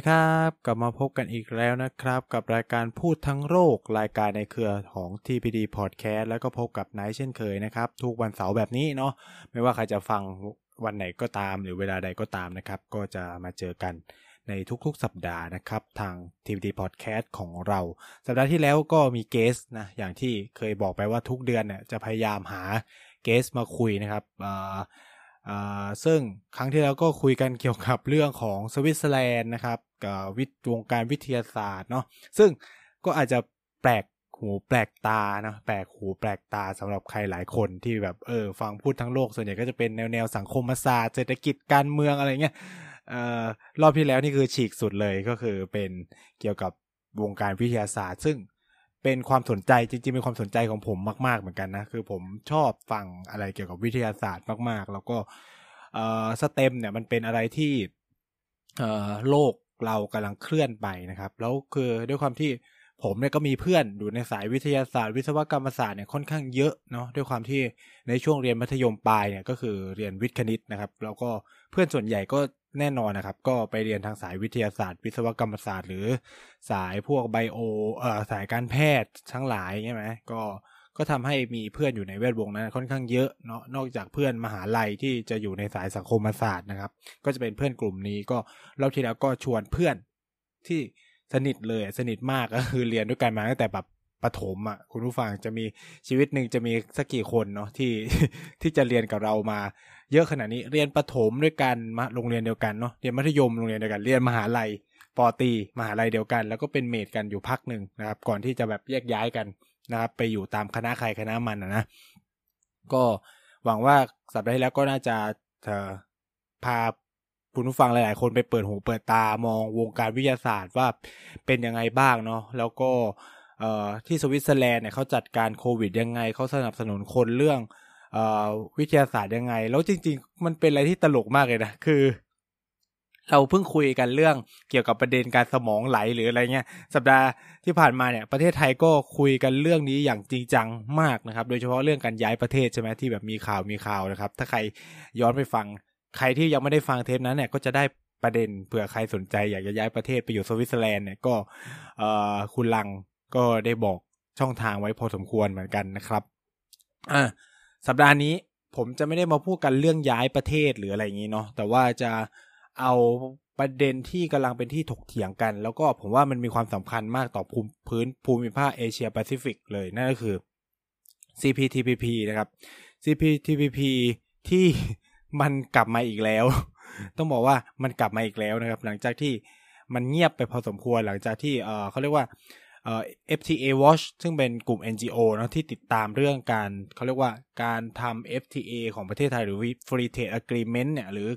วัสดีครับ กลับมาพบกันอีกแล้วนะครับ กับรายการพูดทั้งโลกรายการในเครือของ TPD Podcast แล้วก็พบกับไนท์เช่นเคยนะครับ ทุกวันเสาร์แบบนี้เนาะไม่ว่าใครจะฟังวันไหนก็ตามหรือเวลาใดก็ตามนะครับ ก็จะมาเจอกันในทุกๆสัปดาห์นะครับ ทาง TPD Podcast ของเรา สัปดาห์ที่แล้วก็มีเกสนะอย่างที่เคยบอกไปว่าทุกเดือนเนี่ยจะพยายามหาเกสมาคุยนะครับ ซึ่งครั้งที่แล้วก็คุยกันเกี่ยวกับเรื่องของสวิตเซอร์แลนด์นะครับกับวิทวงการวิทยาศาสตร์เนาะซึ่งก็อาจจะแปลกหูแปลกตานะแปลกหูแปลกตาสำหรับใครหลายคนที่แบบเออฟังพูดทั้งโลกส่วนใหญ่ก็จะเป็นแนวแนวสังคมศาสตร์เศรษฐกิจการเมืองอะไรเงี้ยออรอบที่แล้วนี่คือฉีกสุดเลยก็คือเป็นเกี่ยวกับวงการวิทยาศาสตร์ ซึ่ง เป็นความสนใจจริงๆ เป็นความสนใจของผมมาก ๆ เหมือนกันนะ คือผมชอบฟังอะไรเกี่ยวกับวิทยาศาสตร์มาก ๆ แล้วก็เอ่อสเต็มเนี่ยมันเป็นอะไรที่เอ่อโลกเรากำลังเคลื่อนไปนะครับ แล้วคือด้วยความที่ผมเนี่ยก็มีเพื่อนอยู่ในสายวิทยาศาสตร์ วิศวกรรมศาสตร์เนี่ยค่อนข้างเยอะเนาะด้วยความที่ในช่วงเรียนมัธยมปลายเนี่ยก็คือเรียนวิทย์คณิตนะครับ แล้วก็เพื่อนส่วนใหญ่ก็ แน่นอนนะครับ ก็ไปเรียนทางสายวิทยาศาสตร์ วิศวกรรมศาสตร์ หรือสายพวกไบโอเอ่อสายการแพทย์ทั้งหลายใช่ไหมก็ก็ทำให้มีเพื่อนอยู่ในแวดวงนั้นค่อนข้างเยอะเนาะนอกจากเพื่อนมหาลัยที่จะอยู่ในสายสังคมศาสตร์นะครับ ก็จะเป็นเพื่อนกลุ่มนี้ก็รอบที่แล้วก็ชวนเพื่อนที่สนิทเลยสนิทมากก็คือเรียนด้วยกันมาตั้งแต่แบบปฐมอะคุณผู้ฟังจะมีชีวิตหนึ่งจะมีสักกี่คนเนาะที่ที่จะเรียนกับเรามา เยอะขนาดนี้เรียนปฐมด้วยกันมาโรงเรียนเดียวกันเนาะเรียนมัธยมโรงเรียนเดียวกันเรียนมหาลัยปอตีมหาลัยเดียวกัน แล้วก็เป็นเมดกันอยู่พักหนึ่งนะครับ ก่อนที่จะแบบแยกย้ายกันนะครับไปอยู่ตามคณะใครคณะมันนะ ก็หวังว่าสัปดาห์ที่แล้วก็น่าจะพาคุณผู้ฟังหลาย ๆ คนไปเปิดหูเปิดตามองวงการวิทยาศาสตร์ว่าเป็นยังไงบ้างเนาะแล้วก็ที่สวิตเซอร์แลนด์เนี่ยเขาจัดการโควิดยังไงเขาสนับสนุนคนเรื่อง วิทยาศาสตร์ยังไง แล้วจริง ๆ มันเป็นอะไรที่ตลกมากเลยนะคือ เราเพิ่งคุยกันเรื่องเกี่ยวกับประเด็นการสมองไหลหรืออะไรเงี้ย สัปดาห์ที่ผ่านมาเนี่ย ประเทศไทยก็คุยกันเรื่องนี้อย่างจริงจังมากนะครับ โดยเฉพาะเรื่องการย้ายประเทศใช่ไหมที่แบบมีข่าวมีข่าวนะครับ ถ้าใครย้อนไปฟัง ใครที่ยังไม่ได้ฟังเทปนั้นเนี่ยก็จะได้ประเด็นเผื่อใครสนใจอยากจะย้ายประเทศไปอยู่สวิตเซอร์แลนด์เนี่ยก็คุณลังก็ได้บอกช่องทางไว้พอสมควรเหมือนกันนะครับ อ่า สัปดาห์นี้ผมจะไม่ได้มาพูดกันเรื่องย้ายประเทศหรืออะไรอย่างนี้เนาะแต่ว่าจะเอาประเด็นที่กำลังเป็นที่ถกเถียงกัน แล้วก็ผมว่ามันมีความสำคัญมากต่อภูมิพื้นภูมิภาคเอเชียแปซิฟิกเลยนั่นก็คือ CPTPP นะครับ CPTPP ที่มันกลับมาอีกแล้ว ต้องบอกว่ามันกลับมาอีกแล้วนะครับ หลังจากที่มันเงียบไปพอสมควรหลังจากที่เออเขาเรียกว่า เอ่อ FTA Watch ซึ่งเป็นกลุ่ม NGO นะที่ติดตามเรื่องการเขาเรียกว่าการทำ FTA ของประเทศไทยหรือ Free Trade Agreement เนี่ยหรือ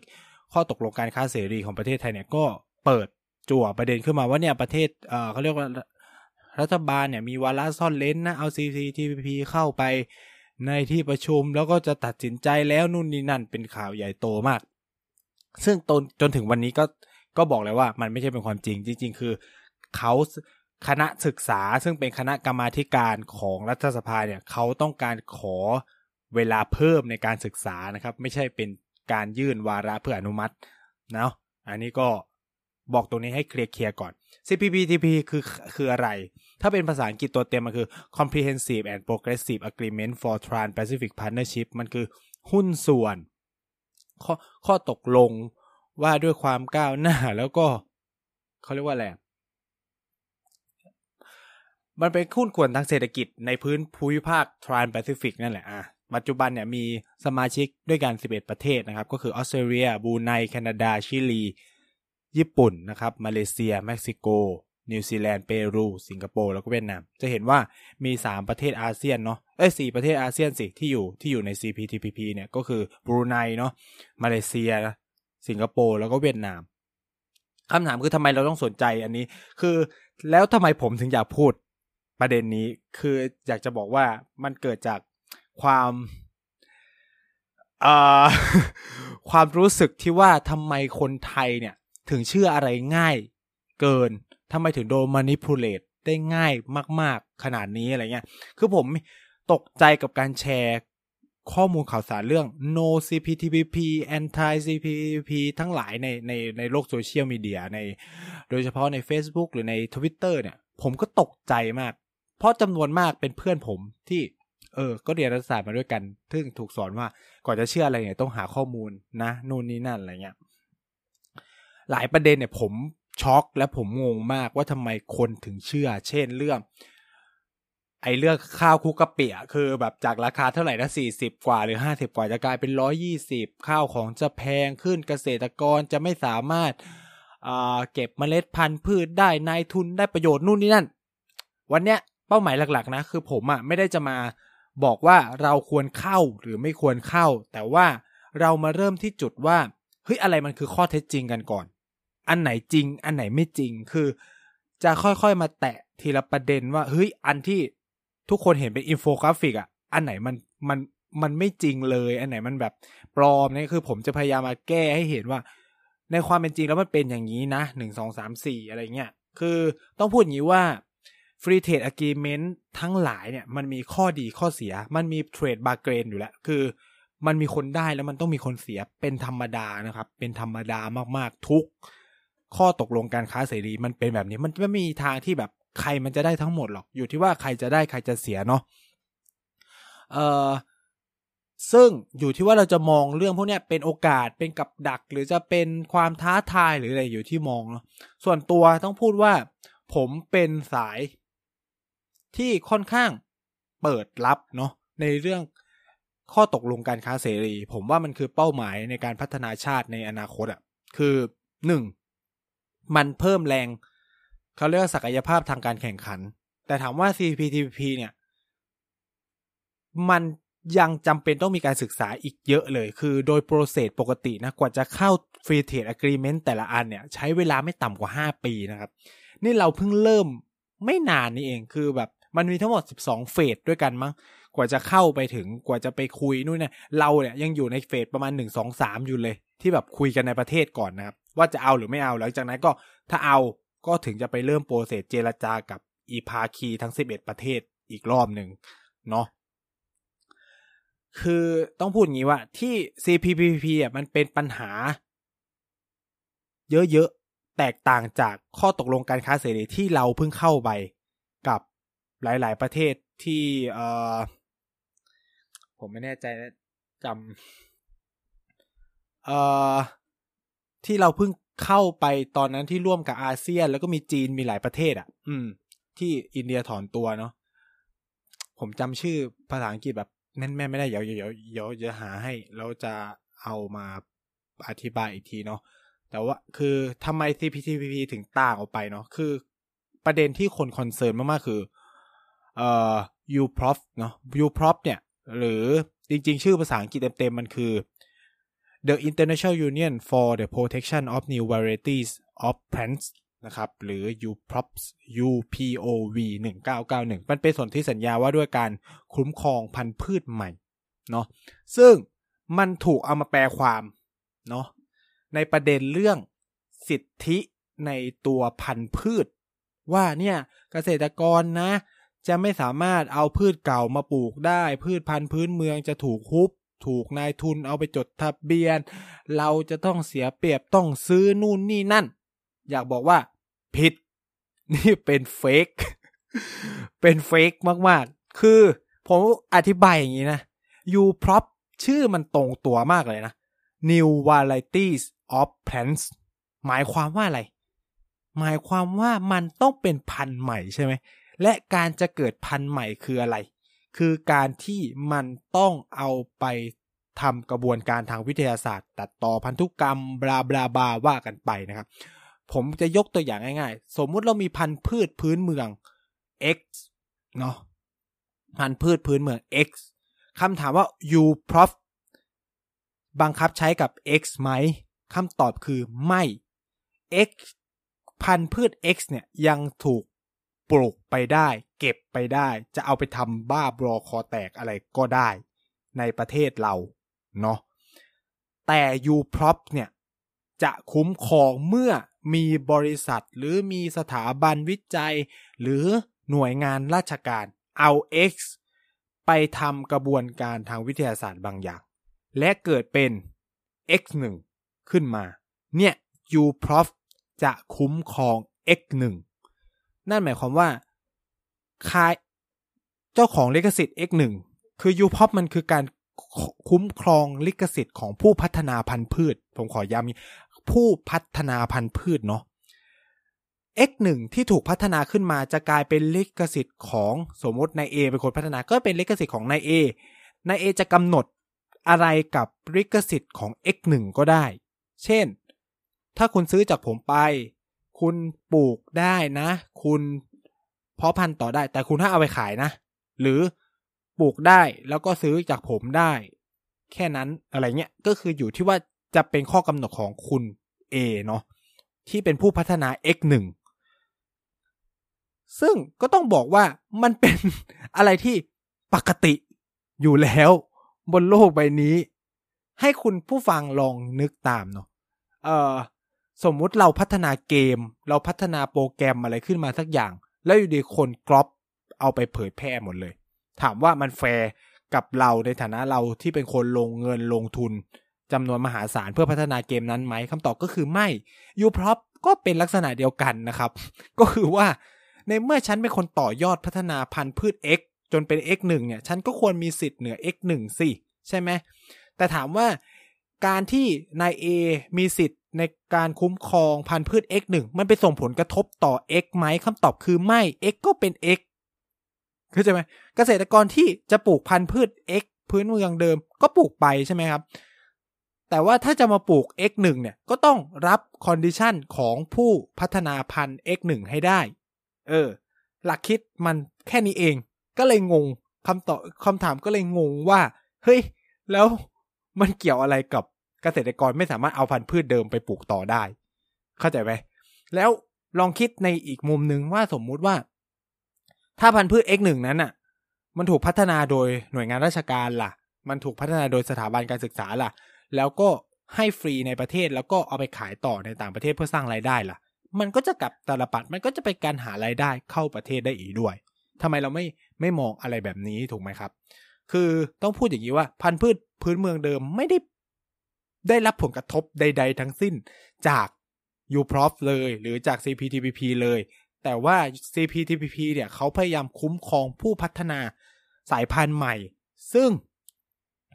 ข้อตกลงการค้าเสรีของประเทศไทยเนี่ยก็เปิดจั่วประเด็นขึ้นมาว่าเนี่ยประเทศเอ่อเขาเรียกว่ารัฐบาลเนี่ยมีวาระซ่อนเล้นนะเอา CPTPP เข้าไปในที่ประชุมแล้วก็จะตัดสินใจแล้วนู่นนี่นั่นเป็นข่าวใหญ่โตมาก ซึ่งตนจนถึงวันนี้ก็ก็บอกเลยว่ามันไม่ใช่เป็นความจริงจริง ๆ คือเขา คณะศึกษาซึ่งเป็นคณะกรรมาการของรัฐสภาเนี่ยเขาต้องการขอเวลาเพิ่มในการศึกษานะครับ ไม่ใช่เป็นการยื่นวาระเพื่ออนุมัตินะอันนี้ก็บอกตรงนี้ให้เคลียร์ก่อน CPTPP คือคืออะไร ถ้าเป็นภาษาอังกฤษตัวเต็มมันคือ Comprehensive and Progressive Agreement for Trans-Pacific Partnership มันคือหุ้นส่วน ข้อข้อตกลงว่าด้วยความก้าวหน้าแล้วก็เขาเรียกว่าอะไร มันเป็นหุ้นส่วนทางเศรษฐกิจในพื้นภูมิภาค Trans-Pacific นั่นแหละอะปัจจุบันเนี่ยมีสมาชิกด้วยกัน 11 ประเทศนะครับ ก็คือออสเตรเลียบรูไนแคนาดา ชิลี ญี่ปุ่นนะครับ มาเลเซีย เม็กซิโก นิวซีแลนด์ เปรู สิงคโปร์ แล้วก็เวียดนาม จะเห็นว่ามี 3 ประเทศอาเซียนเนาะ เอ้ยสี่ประเทศอาเซียนสิ ที่อยู่ที่อยู่ใน CPTPP เนี่ย ก็คือบรูไนเนาะ มาเลเซีย สิงคโปร์ แล้วก็เวียดนามคำถามคือทำไมเราต้องสนใจอันนี้ คือแล้วทำไมผมถึงอยากพูด ประเด็นนี้คืออยากจะบอกว่ามันเกิดจากความความรู้สึกที่ว่าทำไมคนไทยเนี่ย ถึงเชื่ออะไรง่ายเกินทำไมถึงโดนมานิพูเลตได้ง่ายมาก ๆ ขนาดนี้อะไรเงี้ย คือผมตกใจกับการแชร์ข้อมูลข่าวสารเรื่อง no CPTPP anti CPTPP ทั้งหลายในในในโลกโซเชียลมีเดียใน โดยเฉพาะใน Facebook หรือใน Twitter เนี่ย ผมก็ตกใจมาก เพราะจำนวนมากเป็นเพื่อนผมที่เออ ก็เรียนรัฐศาสตร์มาด้วยกัน ซึ่งถูกสอนว่าก่อนจะเชื่ออะไรเนี่ยต้องหาข้อมูลนะนู่นนี่นั่นอะไรเงี้ย หลายประเด็นเนี่ยผมช็อกและผมงงมากว่าทำไมคนถึงเชื่อ เช่นเรื่อง ไอ้เรื่องข้าวคุกกะเปียคือแบบจากราคาเท่าไหร่นะสี่สิบกว่าหรือห้าสิบกว่าจะกลายเป็นร้อยี่สิบข้าวของจะแพงขึ้นเกษตรกรจะไม่สามารถเก็บเมล็ดพันธุ์พืชได้นายทุนได้ประโยชน์นู่นนี่นั่น วันเนี้ย ป้าหมายหลักๆนะคือผมอะ่ะไม่ได้จะมาบอกว่าเราควรเข้าหรือไม่ควรเข้า แต่ว่าเรามาเริ่มที่จุดว่าเฮ้ยอะไรมันคือข้อเท็จจริงกันก่อน อันไหนจริง อันไหนไม่จริงคือ จะค่อยๆมาแตะทีละประเด็นว่าเฮ้ยอันที่ทุกคนเห็นเป็นอินโฟกราฟิกอะ อันไหนมันมันมันไม่จริงเลย อันไหนมันแบบปลอมนี่คือ ผมจะพยายามมาแก้ให้เห็นว่า ในความเป็นจริงแล้วมันเป็นอย่างนี้นะหนึ่งสองสามสี่อะไรเงี้ยคือต้องพูดอย่างนี้ว่า free trade agreement ทั้งหลายเนี่ย มันมีข้อดีข้อเสีย มันมี trade bargain อยู่แล้ว คือ มันมีคนได้แล้วมันต้องมีคนเสียเป็นธรรมดานะครับ เป็นธรรมดามากๆทุก ข้อตกลงการค้าเสรีมันเป็นแบบนี้ มันไม่มีทางที่แบบใครมันจะได้ทั้งหมดหรอก อยู่ที่ว่าใครจะได้ใครจะเสียเนาะเอ่อซึ่งอยู่ที่ว่าเราจะมองเรื่องพวกนี้เป็นโอกาสเป็นกับดัก หรือจะเป็นความท้าทายหรืออะไรอยู่ที่มองเนาะส่วนตัวต้องพูดว่า ผมเป็นสาย ที่ค่อนข้างเปิดรับเนาะในเรื่องข้อตกลงการค้าเสรี ผมว่ามันคือเป้าหมายในการพัฒนาชาติในอนาคตอะ่ะ คือหนึ่งมันเพิ่มแรงเขาเรียกศักยภาพทางการแข่งขัน แต่ถามว่า CPTPP เนี่ย มันยังจำเป็นต้องมีการศึกษาอีกเยอะเลย คือโดยโปรเซสปกตินะ กว่าจะเข้า Free Trade Agreement แต่ละอันเนี่ย ใช้เวลาไม่ต่ำกว่า 5 ปีนะครับ นี่เราเพิ่งเริ่มไม่นานนี่เองคือแบบ มันมีทั้งหมด 12 เฟสด้วยกันมั้งกว่าจะเข้าไปถึงกว่าจะไปคุยนู่นเนี่ยเราเนี่ยยังอยู่ในเฟสประมาณ 1 2 3 อยู่เลย ที่แบบคุยกันในประเทศก่อนนะครับ ว่าจะเอาหรือไม่เอาหลังจากนั้นก็ถ้าเอาก็ถึงจะไปเริ่มโปรเซสเจรจากับอีพาคีทั้ง 11 ประเทศอีกรอบหนึ่งเนาะคือต้องพูดอย่างนี้ว่าที่ Cppp อะมันเป็นปัญหา เยอะๆ แตกต่างจากข้อตกลงการค้าเสรีที่เราเพิ่งเข้าไป หลาย ๆ ประเทศที่เออผมไม่แน่ใจนะจำเออที่เราเพิ่งเข้าไปตอนนั้นที่ร่วมกับอาเซียน แล้วก็มีจีนมีหลายประเทศอะ อืม ที่อินเดียถอนตัวเนาะผมจำชื่อภาษาอังกฤษแบบแม่นๆไม่ได้เดี๋ยวเดี๋ยวเดี๋ยวจะหาให้ เราจะเอามาอธิบายอีกทีเนาะแต่ว่าคือทำไม CPTPP ถึงต่างออกไปเนาะคือประเด็นที่คนคอนเซิร์นมาก ๆ คือ เอ่อ UPROF เนาะ UPROF เนี่ย หรือจริงๆ ชื่อภาษาอังกฤษเต็มๆ มันคือ The International Union for the Protection of New Varieties of Plants นะครับ หรือ UPOV UPOV 1991 มันเป็นสนธิสัญญาว่าด้วยการคุ้มครองพันธุ์พืชใหม่ เนาะ ซึ่งมันถูกเอามาแปลความ เนาะ ในประเด็นเรื่องสิทธิในตัวพันธุ์พืช ว่าเนี่ยเกษตรกรนะ จะไม่สามารถเอาพืชเก่ามาปลูกได้ พืชพันธุ์พื้นเมืองจะถูกฮุบ ถูกนายทุนเอาไปจดทะเบียน เราจะต้องเสียเปรียบต้องซื้อนู่นนี่นั่น อยากบอกว่า ผิด นี่เป็นเฟกเป็นเฟกมากๆ คือผมอธิบายอย่างนี้นะ u prop ชื่อมันตรงตัวมากเลยนะ new varieties of plants หมายความว่าอะไร หมายความว่ามันต้องเป็นพันธุ์ใหม่ใช่ไหม และการจะเกิดพันธุ์ใหม่คืออะไร คือการที่มันต้องเอาไปทำกระบวนการทางวิทยาศาสตร์ ตัดต่อพันธุกรรมบลาบลาบาว่ากันไปนะครับ ผมจะยกตัวอย่างง่ายๆ สมมุติเรามีพันธุ์พืชพื้นเมือง X เนาะพันธุ์พืชพื้นเมือง X คำถามว่า u prof บังคับใช้กับ X ไหมคำตอบคือไม่ X พันธุ์พืช X เนี่ยยังถูก ปลูกไปได้ เก็บไปได้ จะเอาไปทำบ้าบรอคอแตกอะไรก็ได้ ในประเทศเราเนาะแต่ u p r o p เนี่ย จะคุ้มครองเมื่อมีบริษัทหรือมีสถาบันวิจัย หรือหน่วยงานราชการเอา X ไปทำกระบวนการทางวิทยาศาสตร์บางอย่าง และเกิดเป็น X1 ขึ้นมา เนี่ย u p r o f จะคุ้มครอง X1 นั่นหมายความว่าคายเจ้าของลิขสิทธิ์ X1 คือ u p r o f มันคือการคุ้มครองลิขสิทธิ์ของผู้พัฒนาพันธุ์พืช ผมขอย้ำผู้พัฒนาพันธุ์พืชเนาะ X1 ที่ถูกพัฒนาขึ้นมาจะกลายเป็นลิขสิทธิ์ของสมมตินาย A เป็นคนพัฒนาก็เป็นลิขสิทธิ์ของนาย A นาย A จะกำหนดอะไรกับลิขสิทธิ์ของ X1 ก็ได้ เช่น ถ้าคุณซื้อจากผมไป คุณปลูกได้นะ คุณเพาะพันธุ์ต่อได้ แต่คุณถ้าเอาไปขายนะ หรือปลูกได้แล้วก็ซื้อจากผมได้ แค่นั้นอะไรเงี้ยก็คืออยู่ที่ว่าจะเป็นข้อกำหนดของคุณ A เนาะที่เป็นผู้พัฒนา X1 ซึ่งก็ต้องบอกว่ามันเป็นอะไรที่ปกติอยู่แล้วบนโลกใบนี้ ให้คุณผู้ฟังลองนึกตามเนาะเออ สมมุติเราพัฒนาเกม เราพัฒนาโปรแกรมอะไรขึ้นมาสักอย่าง แล้วอยู่ดีคนกรอบเอาไปเผยแพร่หมดเลย ถามว่ามันแฟร์กับเราในฐานะเราที่เป็นคนลงเงินลงทุนจำนวนมหาศาลเพื่อพัฒนาเกมนั้นไหมคำตอบก็คือไม่ UPOV ก็เป็นลักษณะเดียวกันนะครับ ก็คือว่าในเมื่อฉันเป็นคนต่อยอดพัฒนาพันธุ์พืช X จนเป็น X1 เนี่ย ฉันก็ควรมีสิทธิ์เหนือ X1 สิ ใช่ไหม แต่ถามว่า การที่นาย A มีสิทธิ์ในการคุ้มครองพันธุ์พืช X1 มันไปส่งผลกระทบต่อ X ไหมคำตอบคือไม่ X ก็เป็น X เข้าใจไหมเกษตรกรที่จะปลูกพันธุ์พืช X พื้นเมืองเดิมก็ปลูกไปใช่ไหมครับ แต่ว่าถ้าจะมาปลูก X1 เนี่ยก็ต้องรับ condition ของผู้พัฒนาพันธุ์ X1 ให้ได้ เออ หลักคิดมันแค่นี้เอง ก็เลยงงคำตอบคำถามก็เลยงงว่า เฮ้ย แล้วมันเกี่ยวอะไรกับ เกษตรกรไม่สามารถเอาพันธุ์พืชเดิมไปปลูกต่อได้ เข้าใจไหมแล้วลองคิดในอีกมุมหนึ่งว่าสมมุติว่า ถ้าพันธุ์พืช X1 นั้นอะ มันถูกพัฒนาโดยหน่วยงานราชการล่ะ มันถูกพัฒนาโดยสถาบันการศึกษาล่ะ แล้วก็ให้ฟรีในประเทศแล้วก็เอาไปขายต่อในต่างประเทศเพื่อสร้างรายได้ล่ะ มันก็จะกลับตาลปัดมันก็จะเป็นการหารายได้เข้าประเทศได้อีกด้วยทำไมเราไม่ไม่มองอะไรแบบนี้ถูกไหมครับ คือต้องพูดอย่างนี้ว่าพันธุ์พืชพื้นเมืองเดิมไม่ได้ ได้รับผลกระทบใด ๆ ทั้งสิ้นจาก u p r o f เลย หรือจาก CPTPP เลย แต่ว่า CPTPP เนี่ยเขาพยายามคุ้มครองผู้พัฒนาสายพันธุ์ใหม่ ซึ่ง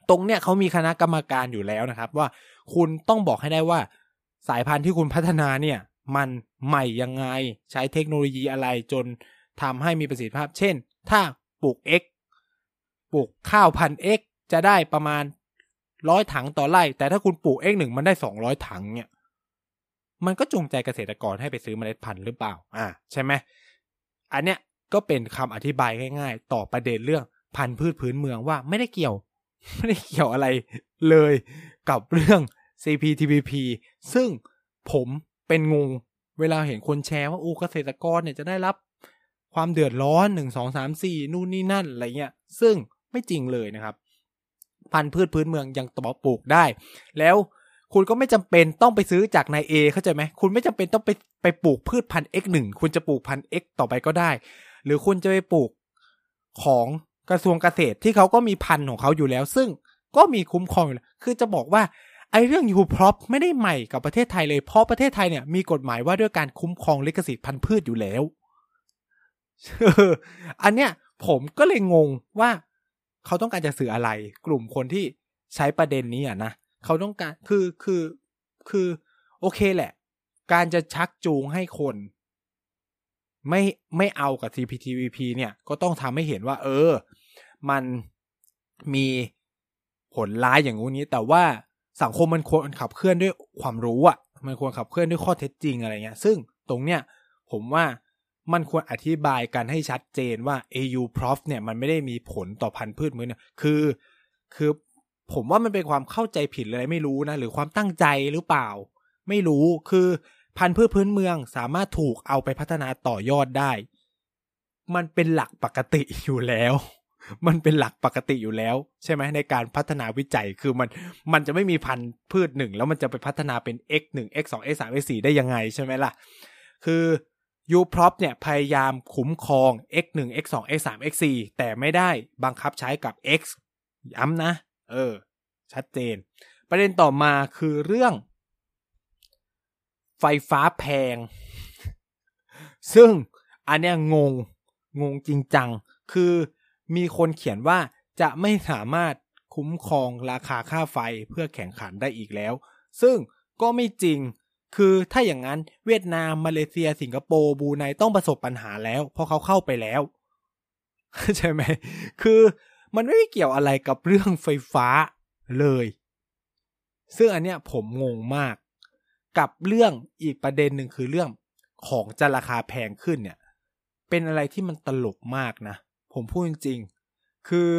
ตรงเนี่ยเขามีคณะกรรมการอยู่แล้วนะครับ ว่าคุณต้องบอกให้ได้ว่า สายพันธุ์ที่คุณพัฒนาเนี่ย มันใหม่ยังไง ใช้เทคโนโลยีอะไรจนทำให้มีประสิทธิภาพ เช่น ถ้าปลูก X ปลูกข้าวพัน X จะได้ประมาณ ร้อยถังต่อไร่ แต่ถ้าคุณปลูก X หนึ่งมันได้สองร้อยถังเนี่ย มันก็จูงใจเกษตรกรให้ไปซื้อเมล็ดพันธุ์หรือเปล่า อ่า ใช่ไหมอันเนี้ยก็เป็นคำอธิบายง่าย ๆ ต่อประเด็นเรื่องพันธุ์พืชพื้นเมืองว่าไม่ได้เกี่ยว ไม่ได้เกี่ยวอะไรเลยกับเรื่อง CPTPP ซึ่งผมเป็นงงเวลาเห็นคนแชร์ว่าอู้เกษตรกรเนี่ยจะได้รับความเดือดร้อนหนึ่งสองสามสี่นู่นนี่นั่นอะไรเงี้ย ซึ่งไม่จริงเลยนะครับ พันธุ์พืชพื้นเมืองยังต่อปลูกได้ แล้วคุณก็ไม่จำเป็นต้องไปซื้อจากนายเอเข้าใจไหมคุณไม่จำเป็นต้องไปไปปลูกพืชพันธุ์ X1 คุณจะปลูกพันธุ์ X ต่อไปก็ได้ หรือคุณจะไปปลูกของกระทรวงเกษตรที่เขาก็มีพันธุ์ของเขาอยู่แล้ว ซึ่งก็มีคุ้มครองอยู่แล้วคือจะบอกว่าไอ้เรื่องยูพร็อพไม่ได้ใหม่กับประเทศไทยเลย เพราะประเทศไทยเนี่ยมีกฎหมายว่าด้วยการคุ้มครองลิขสิทธิ์พันธุ์พืชอยู่แล้ว อันเนี้ยผมก็เลยงงว่า เขาต้องการจะสื่ออะไร กลุ่มคนที่ใช้ประเด็นนี้อะนะเขาต้องการคือคือคือ โอเคแหละ การจะชักจูงให้คน ไม่ไม่เอากับ CPTPP เนี่ยก็ต้องทำให้เห็นว่า เออ มันมีผลร้ายอย่างงู้นี้ แต่ว่าสังคมมันควรขับเคลื่อนด้วยความรู้อะมันควรขับเคลื่อนด้วยข้อเท็จจริงอะไรเงี้ย ซึ่งตรงเนี้ยผมว่า มันควรอธิบายกันให้ชัดเจนว่า AU Prof เนี่ยมันไม่ได้มีผลต่อพันธุ์พืชมือเนี่ยคือ คือผมว่ามันเป็นความเข้าใจผิดเลยไม่รู้นะ หรือความตั้งใจหรือเปล่า ไม่รู้คือพันธุ์พืชพื้นเมืองสามารถถูกเอาไปพัฒนาต่อยอดได้ มันเป็นหลักปกติอยู่แล้ว มันเป็นหลักปกติอยู่แล้ว ใช่ไหมในการพัฒนาวิจัยคือมันมันจะไม่มีพันธุ์พืชหนึ่งแล้วมันจะไปพัฒนาเป็น x 1 x 2 x 3 x 4ได้ยังไงใช่ไหมล่ะ คือ ยูพร็อพเนี่ยพยายามคุ้มครอง x 1 x 2 x 3 x 4แต่ไม่ได้บังคับใช้กับ x ย้ำนะ เออ ชัดเจน ประเด็นต่อมาคือเรื่อง ไฟฟ้าแพง ซึ่งอันเนี้ยงง งงจริงจัง คือมีคนเขียนว่าจะไม่สามารถคุ้มครองราคาค่าไฟเพื่อแข่งขันได้อีกแล้ว ซึ่งก็ไม่จริง คือถ้าอย่างนั้นเวียดนามมาเลเซีย สิงคโปร์บูไนต้องประสบปัญหาแล้ว เพราะเขาเข้าไปแล้ว ใช่ไหม คือมันไม่เกี่ยวอะไรกับเรื่องไฟฟ้าเลย ซึ่งอันเนี้ยผมงงมาก กับเรื่องอีกประเด็นหนึ่งคือเรื่องของจะราคาแพงขึ้นเนี่ย เป็นอะไรที่มันตลกมากนะ ผมพูดจริงๆ คือ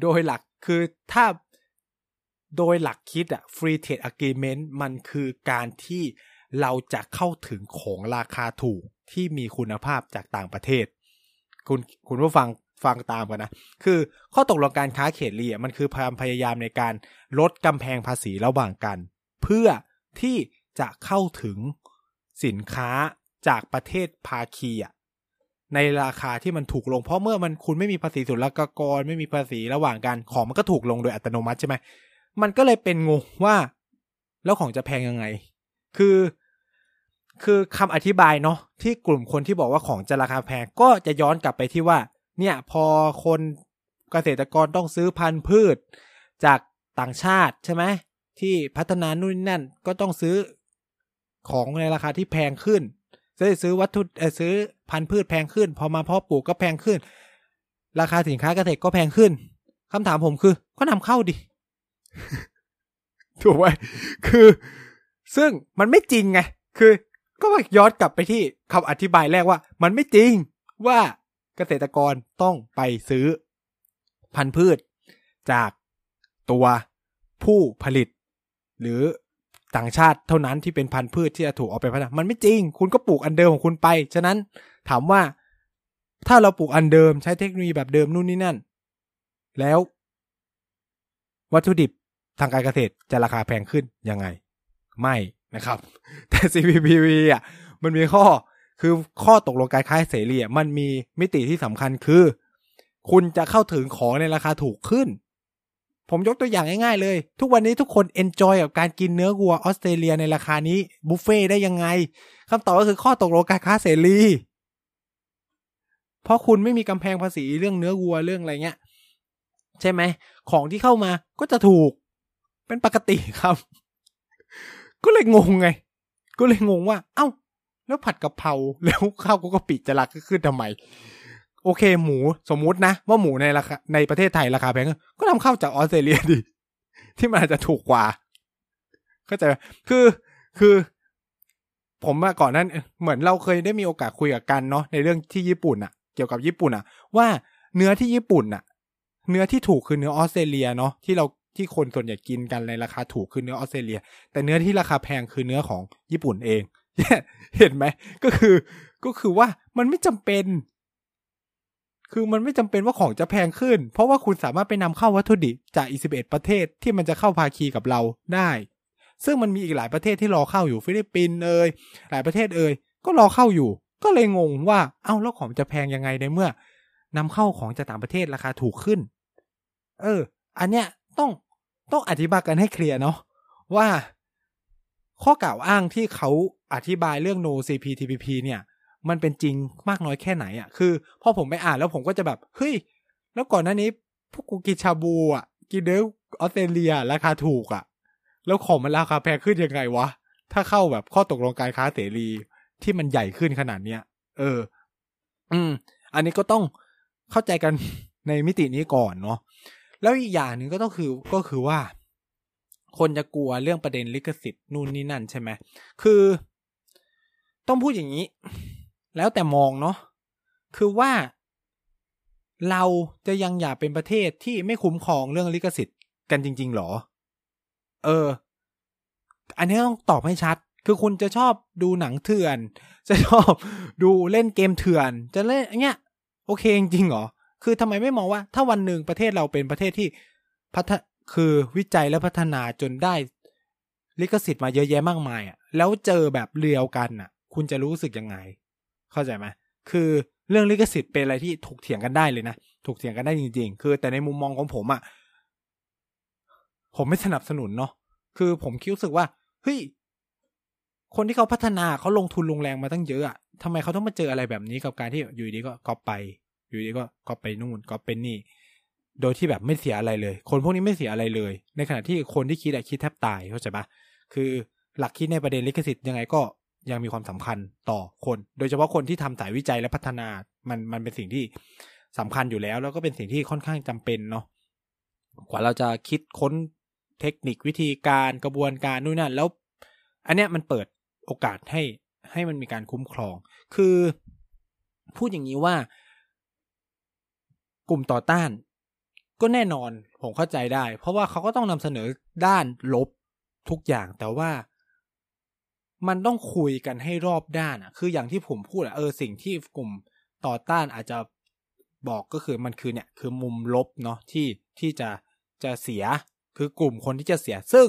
โดยหลักคือถ้าโดยหลักคิดอะ free trade agreement มันคือการที่ เราจะเข้าถึงของราคาถูกที่มีคุณภาพจากต่างประเทศ คุณคุณผู้ฟังฟังตามกันนะ คือข้อตกลงการค้าเขตเรียมันคือความพยายามในการลดกำแพงภาษีระหว่างกัน เพื่อที่จะเข้าถึงสินค้าจากประเทศภาคีอะในราคาที่มันถูกลงเพราะเมื่อมันคุณไม่มีภาษีศุลกากร ไม่มีภาษีระหว่างกันของมันก็ถูกลงโดยอัตโนมัติใช่ไหมมันก็เลยเป็นงงว่า แล้วของจะแพงยังไง คือ คือคำอธิบายเนาะที่กลุ่มคนที่บอกว่าของจะราคาแพงก็จะย้อนกลับไปที่ว่า เนี่ยพอคนเกษตรกรต้องซื้อพันธุ์พืช จากต่างชาติใช่ไหมที่พัฒนานู่นนั่นก็ต้องซื้อของในราคาที่แพงขึ้นซื้อซื้อวัตถุเออซื้อพันธุ์พืชแพงขึ้น พอมาเพาะปลูกก็แพงขึ้น ราคาสินค้าเกษตรก็แพงขึ้นคำถามผมคือ ก็นำเข้าดิถูกไหมคือ ซึ่งมันไม่จริงไง คือ ก็ย้อนกลับไปที่คำอธิบายแรกว่า มันไม่จริงว่าเกษตรกรต้องไปซื้อ พันธุ์พืช จากตัวผู้ผลิต หรือต่างชาติเท่านั้นที่เป็นพันธุ์พืชที่จะถูกเอาไปพัฒนา มันไม่จริง คุณก็ปลูกอันเดิมของคุณไป ฉะนั้นถามว่าถ้าเราปลูกอันเดิมใช้เทคโนโลยีแบบเดิมนู่นนี่นั่น แล้ว วัตถุดิบทางการเกษตรจะราคาแพงขึ้นยังไง ไม่ นะครับ แต่ CPTPP อะมันมีข้อคือข้อตกลงการค้าเสรีอะมันมีมิติที่สำคัญคือ คุณจะเข้าถึงของในราคาถูกขึ้น ผมยกตัวอย่างง่ายๆเลย ทุกวันนี้ทุกคน enjoy กับการกินเนื้อวัวออสเตรเลียในราคานี้บุฟเฟต์ได้ยังไงคำตอบก็คือข้อตกลงการค้าเสรีเพราะคุณไม่มีกำแพงภาษีเรื่องเนื้อวัวเรื่องอะไรเงี้ย ใช่ไหม ของที่เข้ามาก็จะถูกเป็นปกติครับ ก็เลยงงไง ก็เลยงงว่า เอ้า แล้วผัดกะเพราแล้วข้าวก็ปิจะราคาขึ้นทำไม โอเค หมูสมมุตินะ ว่าหมูในราคาในประเทศไทยราคาแพงก็นำเข้าจากออสเตรเลียดิที่มันอาจจะถูกกว่าเข้าใจไหมคือคือ ผมมาก่อนนั้นเหมือนเราเคยได้มีโอกาสคุยกับกันเนาะในเรื่องที่ญี่ปุ่นอะเกี่ยวกับญี่ปุ่นอะว่าเนื้อที่ญี่ปุ่นอะเนื้อที่ถูกคือเนื้อออสเตรเลียเนาะที่เรา ที่คนส่วนใหญ่กินกันในราคาถูกคือเนื้อออสเตรเลีย แต่เนื้อที่ราคาแพงคือเนื้อของญี่ปุ่นเอง เห็นไหมก็คือก็คือว่ามันไม่จำเป็น คือมันไม่จำเป็นว่าของจะแพงขึ้น เพราะว่าคุณสามารถไปนำเข้าวัตถุดิบจากอีสิบเอ็ดประเทศที่มันจะเข้าภาคีกับเราได้ ซึ่งมันมีอีกหลายประเทศที่รอเข้าอยู่ฟิลิปปินส์เอ่ยหลายประเทศเอ่ยก็รอเข้าอยู่ ก็เลยงงว่าเอ้าแล้วของจะแพงยังไงในเมื่อนำเข้าของจากต่างประเทศราคาถูกขึ้น เออ อันเนี้ยต้อง ต้องอธิบายกันให้เคลียร์เนาะว่าข้อกล่าวอ้างที่เขาอธิบายเรื่อง no CPTPP เนี่ย มันเป็นจริงมากน้อยแค่ไหนอะ่ะ คือพอผมไปอ่านแล้วผมก็จะแบบ เฮ้ย แล้วก่อนหน้านี้ พวกกูกินชาบูอะ กินเนื้อออสเตรเลียราคาถูกอะ แล้วของมันราคาแพงขึ้นยังไงวะ ถ้าเข้าแบบข้อตกลงการค้าเสรีที่มันใหญ่ขึ้นขนาดเนี้ย เออ อืม อันนี้ก็ต้องเข้าใจกันในมิตินี้ก่อนเนาะ แล้วอีกอย่างหนึ่งก็ต้องคือก็คือว่า คนจะกลัวเรื่องประเด็นลิขสิทธิ์นู่นนี่นั่นใช่ไหมคือ ต้องพูดอย่างนี้ แล้วแต่มองเนาะคือว่า เราจะยังอยากเป็นประเทศที่ไม่คุ้มครองเรื่องลิขสิทธิ์กันจริง ๆหรอ เออ อันนี้ต้องตอบให้ชัด คือคุณจะชอบดูหนังเถื่อน จะชอบดูเล่นเกมเถื่อน จะเล่นอย่างเงี้ย โอเคจริงเหรอ คือทำไมไม่มองว่า ถ้าวันหนึ่งประเทศเราเป็นประเทศที่พัฒคือวิจัยและพัฒนาจนได้ลิขสิทธิ์มาเยอะแยะมากมายอะ แล้วเจอแบบเรียวกันอะ คุณจะรู้สึกยังไง เข้าใจไหมคือเรื่องลิขสิทธิ์เป็นอะไรที่ถกเถียงกันได้เลยนะถกเถียงกันได้จริง ๆ คือแต่ในมุมมองของผมอะผมไม่สนับสนุนเนาะคือผมคิดรู้สึกว่าเฮ้ยคนที่เขาพัฒนาเขาลงทุนลงแรงมาตั้งเยอะอะทำไมเขาต้องมาเจออะไรแบบนี้กับการที่อยู่ดีก็ก๊อปไป อยู่ดีก็ก๊อปไปนู่นก๊อปไปนี่ โดยที่แบบไม่เสียอะไรเลย คนพวกนี้ไม่เสียอะไรเลย ในขณะที่คนที่คิดอะคิดแทบตายเข้าใจปะคือหลักคิดในประเด็นลิขสิทธิ์ยังไงก็ยังมีความสำคัญต่อคน โดยเฉพาะคนที่ทำสายวิจัยและพัฒนา มันมันเป็นสิ่งที่สำคัญอยู่แล้ว แล้วก็เป็นสิ่งที่ค่อนข้างจำเป็นเนาะ กว่าเราจะคิดค้นเทคนิควิธีการกระบวนการนู่นนั่น แล้ว อันเนี้ยมันเปิดโอกาสให้ให้มันมีการคุ้มครอง คือ พูดอย่างนี้ว่า กลุ่มต่อต้าน ก็แน่นอนผมเข้าใจได้ เพราะว่าเขาก็ต้องนำเสนอด้านลบทุกอย่างแต่ว่ามันต้องคุยกันให้รอบด้านอะ คืออย่างที่ผมพูดอะเออสิ่งที่กลุ่มต่อต้านอาจจะบอกก็คือมันคือเนี่ย คือมุมลบเนาะที่ที่จะจะเสียคือกลุ่มคนที่จะเสียซึ่ง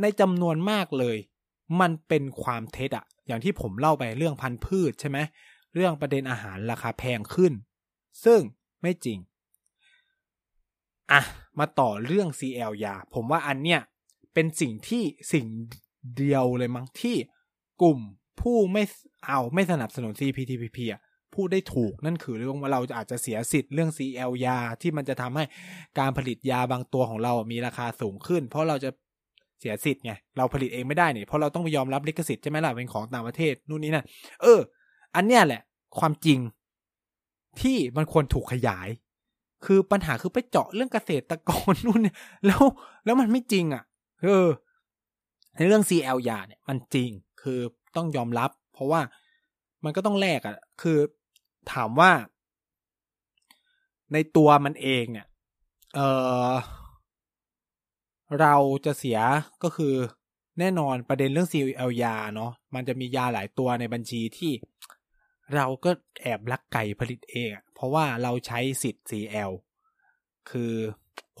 ในจำนวนมากเลย มันเป็นความเท็จอะอย่างที่ผมเล่าไปเรื่องพันธุ์พืชใช่ไหมเรื่องประเด็นอาหารราคาแพงขึ้น ซึ่ง ไม่จริง อะ มาต่อเรื่อง CL ยา ผมว่าอันเนี้ยเป็นสิ่งที่สิ่งเดียวเลยมั้งที่กลุ่มผู้ไม่เอาไม่สนับสนุน CPTPP อะพูดได้ถูกนั่นคือเรื่องว่าเราอาจจะเสียสิทธิ์เรื่อง CL ยาที่มันจะทำให้การผลิตยาบางตัวของเรามีราคาสูงขึ้น เพราะเราจะเสียสิทธิ์ไงเราผลิตเองไม่ได้เนี่ยเพราะเราต้องไปยอมรับลิขสิทธิ์ใช่ไหมล่ะเป็นของต่างประเทศนู่นนี่นั่นเออ อันเนี้ยแหละ ความจริง ที่มันควรถูกขยาย คือปัญหาคือไปเจาะเรื่องเกษตรกรนู่นเนี่ยแล้วแล้วมันไม่จริงอะเออในเรื่อง CL ยาเนี่ยมันจริงคือต้องยอมรับ เพราะว่ามันก็ต้องแลกอะ่ะ คือถามว่า ในตัวมันเองเนี่ยเออเราจะเสียก็คือแน่นอนประเด็นเรื่อง CL ยาเนาะมันจะมียาหลายตัวในบัญชีที่ เราก็แอบลักไก่ผลิตเองเพราะว่าเราใช้สิทธิ์ CL คือ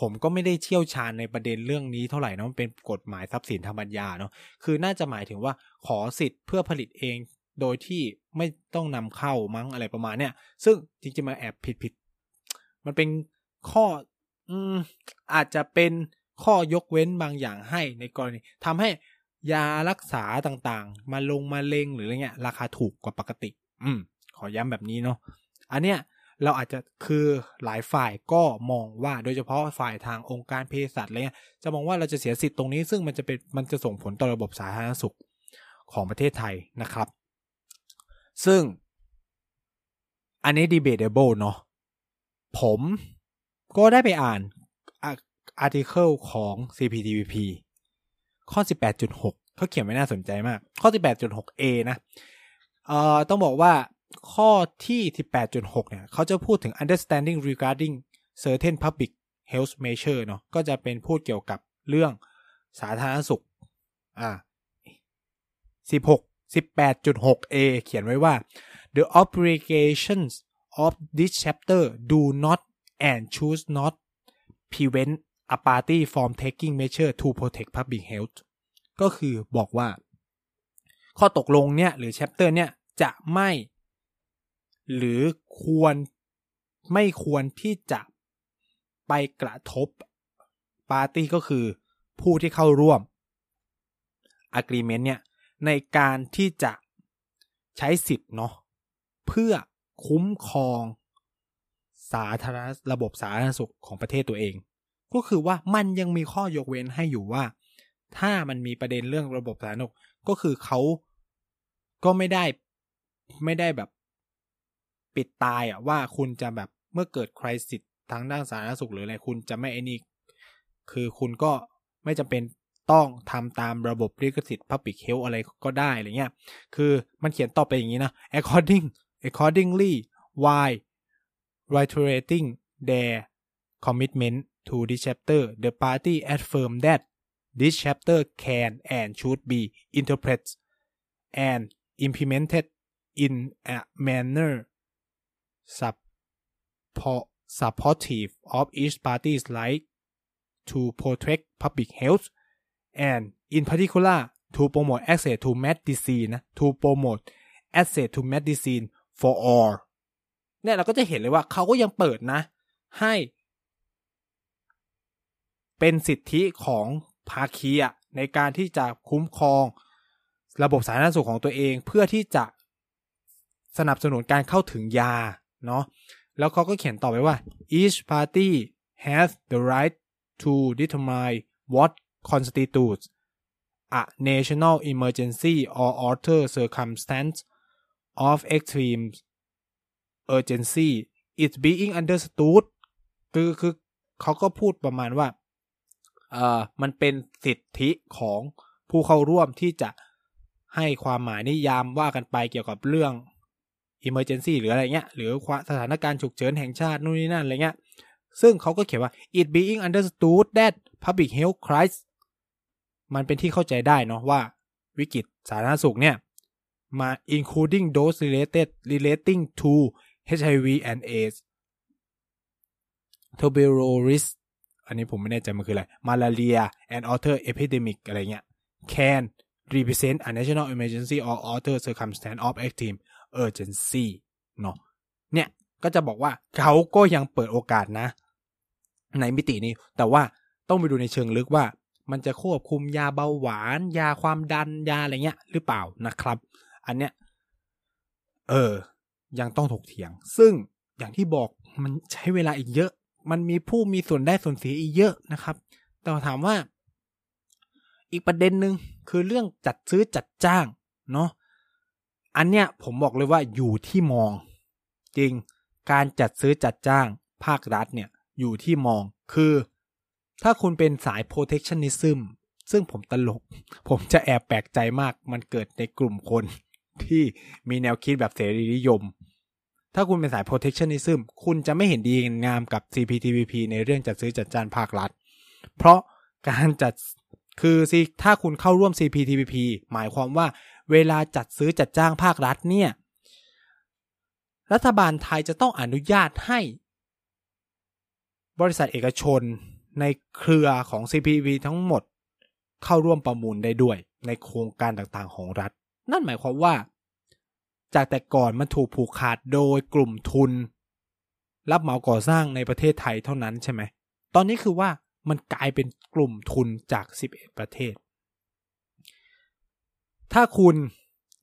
ผมก็ไม่ได้เชี่ยวชาญในประเด็นเรื่องนี้เท่าไหร่นะมันเป็นกฎหมายทรัพย์สินทางปัญญาเนาะคือน่าจะหมายถึงว่าขอสิทธิ์เพื่อผลิตเองโดยที่ไม่ต้องนำเข้ามั้งอะไรประมาณเนี้ยซึ่งจริงๆมันแอบผิดผิดมันเป็นข้ออืมอาจจะเป็นข้อยกเว้นบางอย่างให้ในกรณีทำให้ยารักษาต่างๆ มาลงมาเลงหรืออะไรเงี้ยราคาถูกกว่าปกติ อืม ขอย้ำแบบนี้เนาะอันเนี้ยเราอาจจะคือหลายฝ่ายก็มองว่าโดยเฉพาะฝ่ายทางองค์การเภสัชอะไรเงี้ยจะมองว่าเราจะเสียสิทธิ์ตรงนี้ ซึ่งมันจะเป็นมันจะส่งผลต่อระบบสาธารณสุขของประเทศไทยนะครับ ซึ่ง อันนี้ debatable เนาะผมก็ได้ไปอ่านอาร์ติเคิลของ CPTPP ข้อ 18.6เขาเขียนไว้น่าสนใจมาก ข้อ 18.6a นะ เอ่อต้องบอกว่าข้อที่ 18.6 เนี่ย เขาจะพูดถึง understanding regarding certain public health measure เนาะก็จะเป็นพูดเกี่ยวกับเรื่องสาธารณสุข อ่า 16 18.6a เขียนไว้ว่า the obligations of this chapter do not and choose not prevent a party from taking measure to protect public health ก็คือบอกว่า ข้อตกลงเนี่ยหรือ chapter เนี่ยจะไม่ หรือควรไม่ควรที่จะไปกระทบปาร์ตี้ก็คือผู้ที่เข้าร่วม agreement เนี่ยในการที่จะใช้สิทธิ์เนาะเพื่อคุ้มครองสาธารณระบบสาธารณสุขของประเทศตัวเอง ก็คือว่ามันยังมีข้อยกเว้นให้อยู่ว่า ถ้ามันมีประเด็นเรื่องระบบสาธารณสุข ก็คือเขาก็ไม่ได้ไม่ได้แบบปิดตายอะว่าคุณจะแบบเมื่อเกิดคริสิตทางด้านสาธารณสุขหรืออะไรคุณจะไม่ไอ้นี่คือคุณก็ไม่จำเป็นต้องทำตามระบบลิขสิทธิ์ Public Health อะไรก็ได้อะไรเงี้ย คือมันเขียนต่อไปอย่างนี้นะ according accordingly why reiterating their commitment to this chapter the party affirm that this chapter can and should be interpreted and implemented in a manner support, supportive of each party's right to protect public health and in particular to promote access to medicine นะ to promote access to medicine for all เนี่ยเราก็จะเห็นเลยว่าเขาก็ยังเปิดนะ ให้ เป็นสิทธิของ ภาคีอะในการที่จะคุ้มครอง ระบบสาธารณสุขของตัวเอง เพื่อที่จะสนับสนุนการเข้าถึงยาเนาะแล้วเขาก็เขียนต่อไปว่า each party has the right to determine what constitutes a national emergency or other circumstance of extreme urgency it being understood คือคือเขาก็พูดประมาณว่า เอ่อมันเป็นสิทธิของผู้เข้าร่วมที่จะให้ความหมายนิยามว่ากันไปเกี่ยวกับเรื่อง emergency หรืออะไรเงี้ย หรือสถานการณ์ฉุกเฉินแห่งชาตินู่นนี่นั่นอะไรเงี้ย ซึ่งเขาก็เขียนว่า it being understood that public health crisis มันเป็นที่เข้าใจได้เนาะว่าวิกฤตสาธารณสุขเนี่ยมา including those related relating to HIV and AIDS tuberculosis อันนี้ผมไม่แน่ใจมันคืออะไร malaria and other epidemic อะไรเงี้ย can represent a national emergency or other circumstance of extreme urgency เนาะเนี่ยก็จะบอกว่าเขาก็ยังเปิดโอกาสนะ ในมิตินี้ แต่ว่าต้องไปดูในเชิงลึกว่ามันจะควบคุมยาเบาหวาน ยาความดันยาอะไรเงี้ย หรือเปล่านะครับ อันเนี้ยเออ ยังต้องถกเถียง ซึ่งอย่างที่บอกมันใช้เวลาอีกเยอะ มันมีผู้มีส่วนได้ส่วนเสียอีกเยอะนะครับ แต่ถามว่า อีกประเด็นหนึ่งคือเรื่องจัดซื้อจัดจ้างเนาะอันเนี้ยผมบอกเลยว่าอยู่ที่มอง จริงการจัดซื้อจัดจ้าง ภาครัฐเนี่ยอยู่ที่มองคือ ถ้าคุณเป็นสาย protectionism ซึ่งผมตลก ผมจะแอบแปลกใจมากมันเกิดในกลุ่มคนที่มีแนวคิดแบบเสรีนิยม ถ้าคุณเป็นสาย protectionism คุณจะไม่เห็นดีงามกับ CPTPP ในเรื่องจัดซื้อจัดจ้างภาครัฐ เพราะการจัดคือถ้าคุณเข้าร่วม CPTPP หมายความว่าเวลาจัดซื้อจัดจ้างภาครัฐเนี่ย รัฐบาลไทยจะต้องอนุญาตให้ บริษัทเอกชนในเครือของ CPTPP ทั้งหมดเข้าร่วมประมูลได้ด้วยในโครงการต่างๆของรัฐ นั่นหมายความว่า จากแต่ก่อนมันถูกผูกขาดโดยกลุ่มทุน รับเหมาก่อสร้างในประเทศไทยเท่านั้นใช่ไหม ตอนนี้คือว่ามันกลายเป็นกลุ่มทุนจาก 11 ประเทศ ถ้าคุณ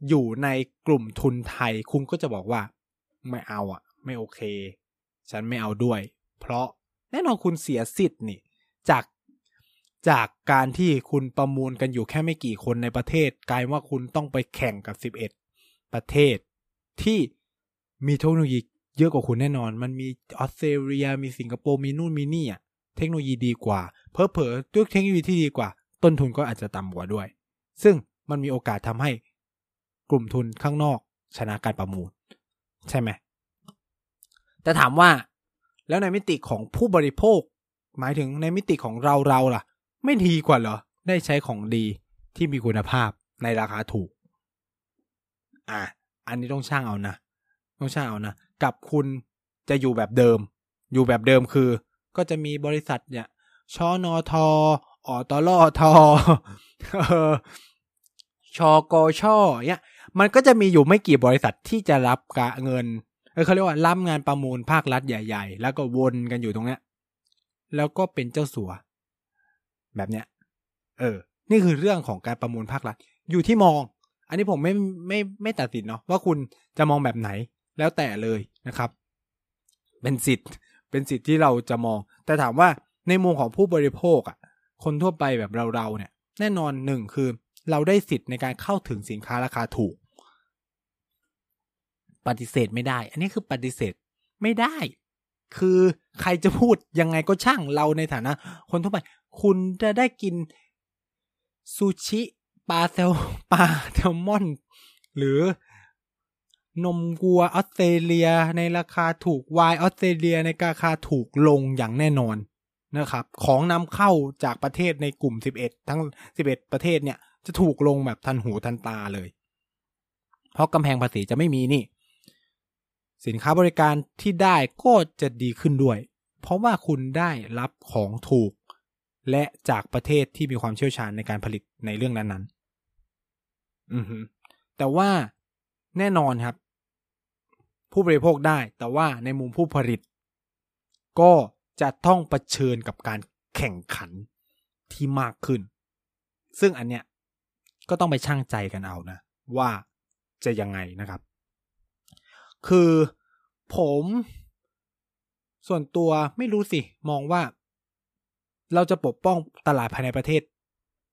อยู่ในกลุ่มทุนไทย คุณก็จะบอกว่า ไม่เอาอะไม่โอเค ฉันไม่เอาด้วย เพราะแน่นอนคุณเสียสิทธิ์นี่ จากจากการที่คุณประมูลกันอยู่แค่ไม่กี่คนในประเทศ กลายว่าคุณต้องไปแข่งกับ11 ประเทศที่มีเทคโนโลยีเยอะกว่าคุณแน่นอน มันมีออสเตรเลีย มีสิงคโปร์ มีนู่นมีนี่อะ เทคโนโลยีดีกว่า เพอเพอด้วยเทคโนโลยีที่ดีกว่า ต้นทุนก็อาจจะต่ำกว่าด้วย ซึ่งมันมีโอกาสทำให้กลุ่มทุนข้างนอกชนะการประมูล ใช่ไหม แต่ถามว่า แล้วในมิติของผู้บริโภค หมายถึงในมิติของเราเราล่ะ ไม่ดีกว่าเหรอ ได้ใช้ของดีที่มีคุณภาพในราคาถูก อะอันนี้ต้องช่างเอานะต้องช่างเอานะกับคุณจะอยู่แบบเดิม อยู่แบบเดิมคือ ก็จะมีบริษัทเนี่ยชอนอทออตลอทอชอกอช่อเนี่ยมันก็จะมีอยู่ไม่กี่บริษัทที่จะรับกะเงินเขาเรียกว่ารับงานประมูลภาครัฐใหญ่ ๆ แล้วก็วนกันอยู่ตรงเนี้ยแล้วก็เป็นเจ้าสัว แบบเนี้ย เออ นี่คือเรื่องของการประมูลภาครัฐ อยู่ที่มอง อันนี้ผมไม่ไม่ไม่ตัดสินเนาะว่าคุณจะมองแบบไหนแล้วแต่เลยนะครับ เป็นสิทธิ์เป็นสิทธิ์ที่เราจะมอง แต่ถามว่าในมุมของผู้บริโภคอะ คนทั่วไปแบบเราๆเนี่ย แน่นอนหนึ่งคือ เราได้สิทธิ์ในการเข้าถึงสินค้าราคาถูก ปฏิเสธไม่ได้ อันนี้คือปฏิเสธไม่ได้ คือใครจะพูดยังไงก็ช่างเราในฐานะ คนทั่วไป คุณจะได้กินซูชิ ปลาเซลปลาแซลมอน หรือนมวัวออสเตรเลียในราคาถูกวายออสเตรเลียในราคาถูกลงอย่างแน่นอนนะครับ ของนำเข้าจากประเทศในกลุ่ม 11 ทั้ง 11 ประเทศเนี่ย จะถูกลงแบบทันหูทันตาเลย เพราะกำแพงภาษีจะไม่มีนี่ สินค้าบริการที่ได้ก็จะดีขึ้นด้วย เพราะว่าคุณได้รับของถูก และจากประเทศที่มีความเชี่ยวชาญในการผลิตในเรื่องนั้นๆ อือฮึแต่ว่าแน่นอนครับ ผู้บริโภคได้ แต่ว่าในมุมผู้ผลิต ก็จะต้องเผชิญกับการแข่งขันที่มากขึ้น ซึ่งอันเนี้ยก็ต้องไปช่างใจกันเอานะ ว่าจะยังไงนะครับ คือผมส่วนตัวไม่รู้สิ มองว่า เราจะปกป้องตลาดภายในประเทศ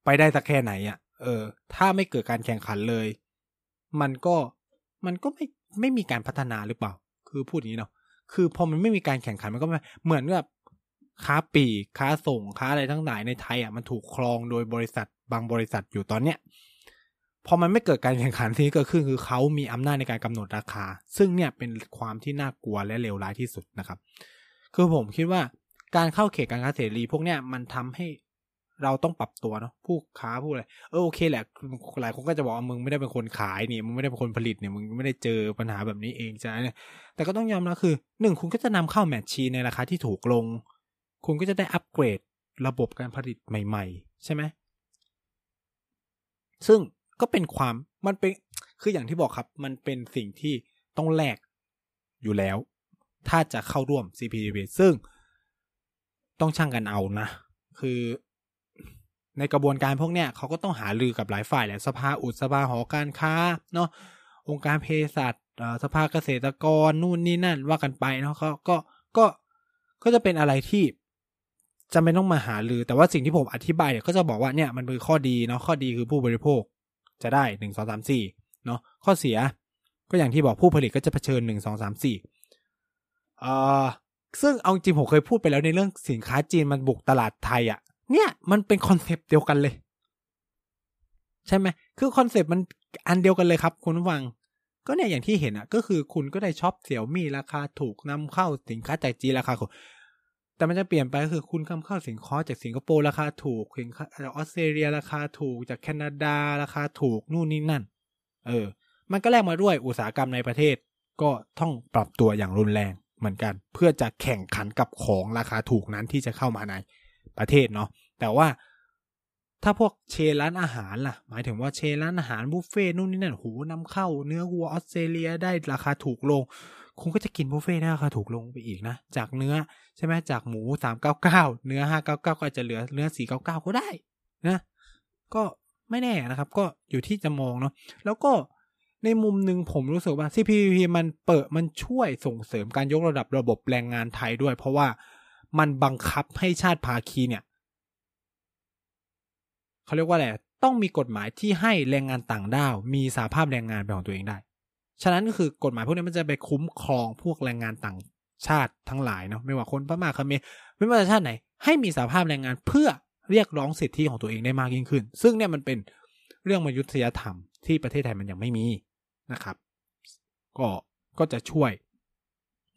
ไปได้สักแค่ไหนอะ่ะ เออ ถ้าไม่เกิดการแข่งขันเลย มันก็มันก็ไม่ไม่มีการพัฒนาหรือเปล่า คือพูดอย่างนี้เนาะคือพอมันไม่มีการแข่งขันมันก็เหมือนแบบค้าปีกค้าส่งค้าอะไรทั้งหลายในไทยอะมันถูกครองโดยบริษัทบางบริษัทอยู่ตอนเนี้ยพอมันไม่เกิดการแข่งขันที่เกิดขึ้นคือเขามีอำนาจในการกำหนดราคา ซึ่งเนี่ยเป็นความที่น่ากลัวและเลวร้ายที่สุดนะครับ คือผมคิดว่าการเข้าเขตการค้าเสรีพวกเนี้ยมันทำให้ เราต้องปรับตัวเนาะผู้ค้าผู้อะไรเออโอเคแหละหลายคนก็จะบอกว่ามึงไม่ได้เป็นคนขายนี่มึงไม่ได้เป็นคนผลิตเนี่ยมึงไม่ได้เจอปัญหาแบบนี้เองจ้ะเนี่ยแต่ก็ต้องยอมรับคือหนึ่งคุณก็จะนำเข้าแมชชีในราคาที่ถูกลง คุณก็จะได้อัปเกรดระบบการผลิตใหม่ ๆ ใช่ไหมซึ่งก็เป็นความมันเป็นคืออย่างที่บอกครับ มันเป็นสิ่งที่ต้องแลกอยู่แล้ว ถ้าจะเข้าร่วม CPTPP ซึ่งต้องช่างกันเอานะ คือ ในกระบวนการพวกเนี้ยเขาก็ต้องหาลือกับหลายฝ่ายแหละสภาอุดสภาหอการค้าเนาะองค์การเภสัชสภาเกษตรกรนู่นนี่นั่นว่ากันไปเนาะเขาก็ก็ก็จะเป็นอะไรที่จะไม่ต้องมาหาลือ แต่ว่าสิ่งที่ผมอธิบายเนี่ยก็จะบอกว่าเนี่ยมันเป็นข้อดีเนาะข้อดีคือผู้บริโภคจะได้หนึ่งสองสามสี่เนาะข้อเสียก็อย่างที่บอกผู้ผลิตก็จะเผชิญหนึ่งสองสามสี่เอ่อซึ่งเอาจริงผมเคยพูดไปแล้วในเรื่องสินค้าจีนมันบุกตลาดไทยอะ่ะ เนี่ยมันเป็นคอนเซปต์เดียวกันเลย ใช่ไหมคือ concept มันอันเดียวกันเลยครับ คุณฟัง ก็เนี่ยอย่างที่เห็นอะ ก็คือคุณก็ได้ช็อปเสี่ยวมี่ราคาถูกนำเข้าสินค้าจากจีนราคาถูกแต่มันจะเปลี่ยนไปก็คือคุณนำเข้าสินค้าจากสิงคโปร์ราคาถูกสินค้าจากออสเตรเลียราคาถูกจากแคนาดาราคาถูกนู่นนี่นั่น เออ มันก็แลกมาด้วยอุตสาหกรรมในประเทศ ก็ต้องปรับตัวอย่างรุนแรงเหมือนกัน เพื่อจะแข่งขันกับของราคาถูกนั้นที่จะเข้ามาใน ประเทศเนาะแต่ว่าถ้าพวกเชนร้านอาหารล่ะ หมายถึงว่าเชนร้านอาหารบุฟเฟ่นู่นนี่นั่นหูนำเข้า เนื้อวัวออสเตรเลียได้ราคาถูกลง คุณก็จะกินบุฟเฟ่ได้ราคาถูกลงไปอีกนะ จากเนื้อใช่ไหมจากหมูสามเก้าเก้าเนื้อห้าเก้าเก้าก็จะเหลือเนื้อสี่เก้าเก้าก็ได้นะก็ไม่แน่นะครับ ก็อยู่ที่จะมองเนาะแล้วก็ในมุมหนึ่งผมรู้สึกว่า CPP มันเปิดมันช่วยส่งเสริมการยกระดับระบบแรงงานไทยด้วย เพราะว่า มันบังคับให้ชาติภาคีเนี่ยเขาเรียกว่าอะไรต้องมีกฎหมายที่ให้แรงงานต่างด้าว มีสาภาพแรงงานเป็นของตัวเองได้ ฉะนั้นก็คือกฎหมายพวกนี้มันจะไปคุ้มครองพวกแรงงานต่างชาติทั้งหลายเนาะไม่ว่าคนพม่าเขมรไม่ว่าชาติไหน ให้มีสาภาพแรงงานเพื่อเรียกร้องสิทธิของตัวเองได้มากยิ่งขึ้น ซึ่งเนี่ยมันเป็นเรื่องมยุษยธรรมที่ประเทศไทยมันยังไม่มีนะครับ ก็ก็จะช่วย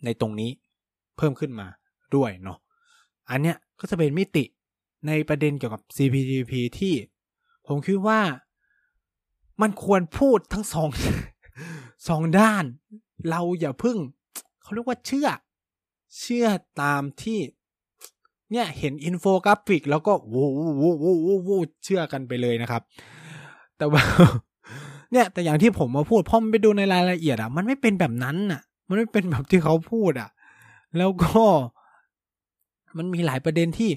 ในตรงนี้เพิ่มขึ้นมา ด้วยเนาะอันเนี้ยก็จะเป็นมิติในประเด็นเกี่ยวกับ CPTPP ที่ ผมคิดว่ามันควรพูดทั้งสองสองด้าน เราอย่าพึ่ง เขาเรียกว่าเชื่อ เชื่อตามที่ เนี่ยเห็นอินโฟกราฟิก แล้วก็วูวูวูวูวูวูเชื่อกันไปเลยนะครับ แต่ว่า เนี่ย แต่อย่างที่ผมมาพูดพอมันไปดูในรายละเอียดอะมันไม่เป็นแบบนั้นอะมันไม่เป็นแบบที่เขาพูดอะแล้วก็ มันมีหลายประเด็นที่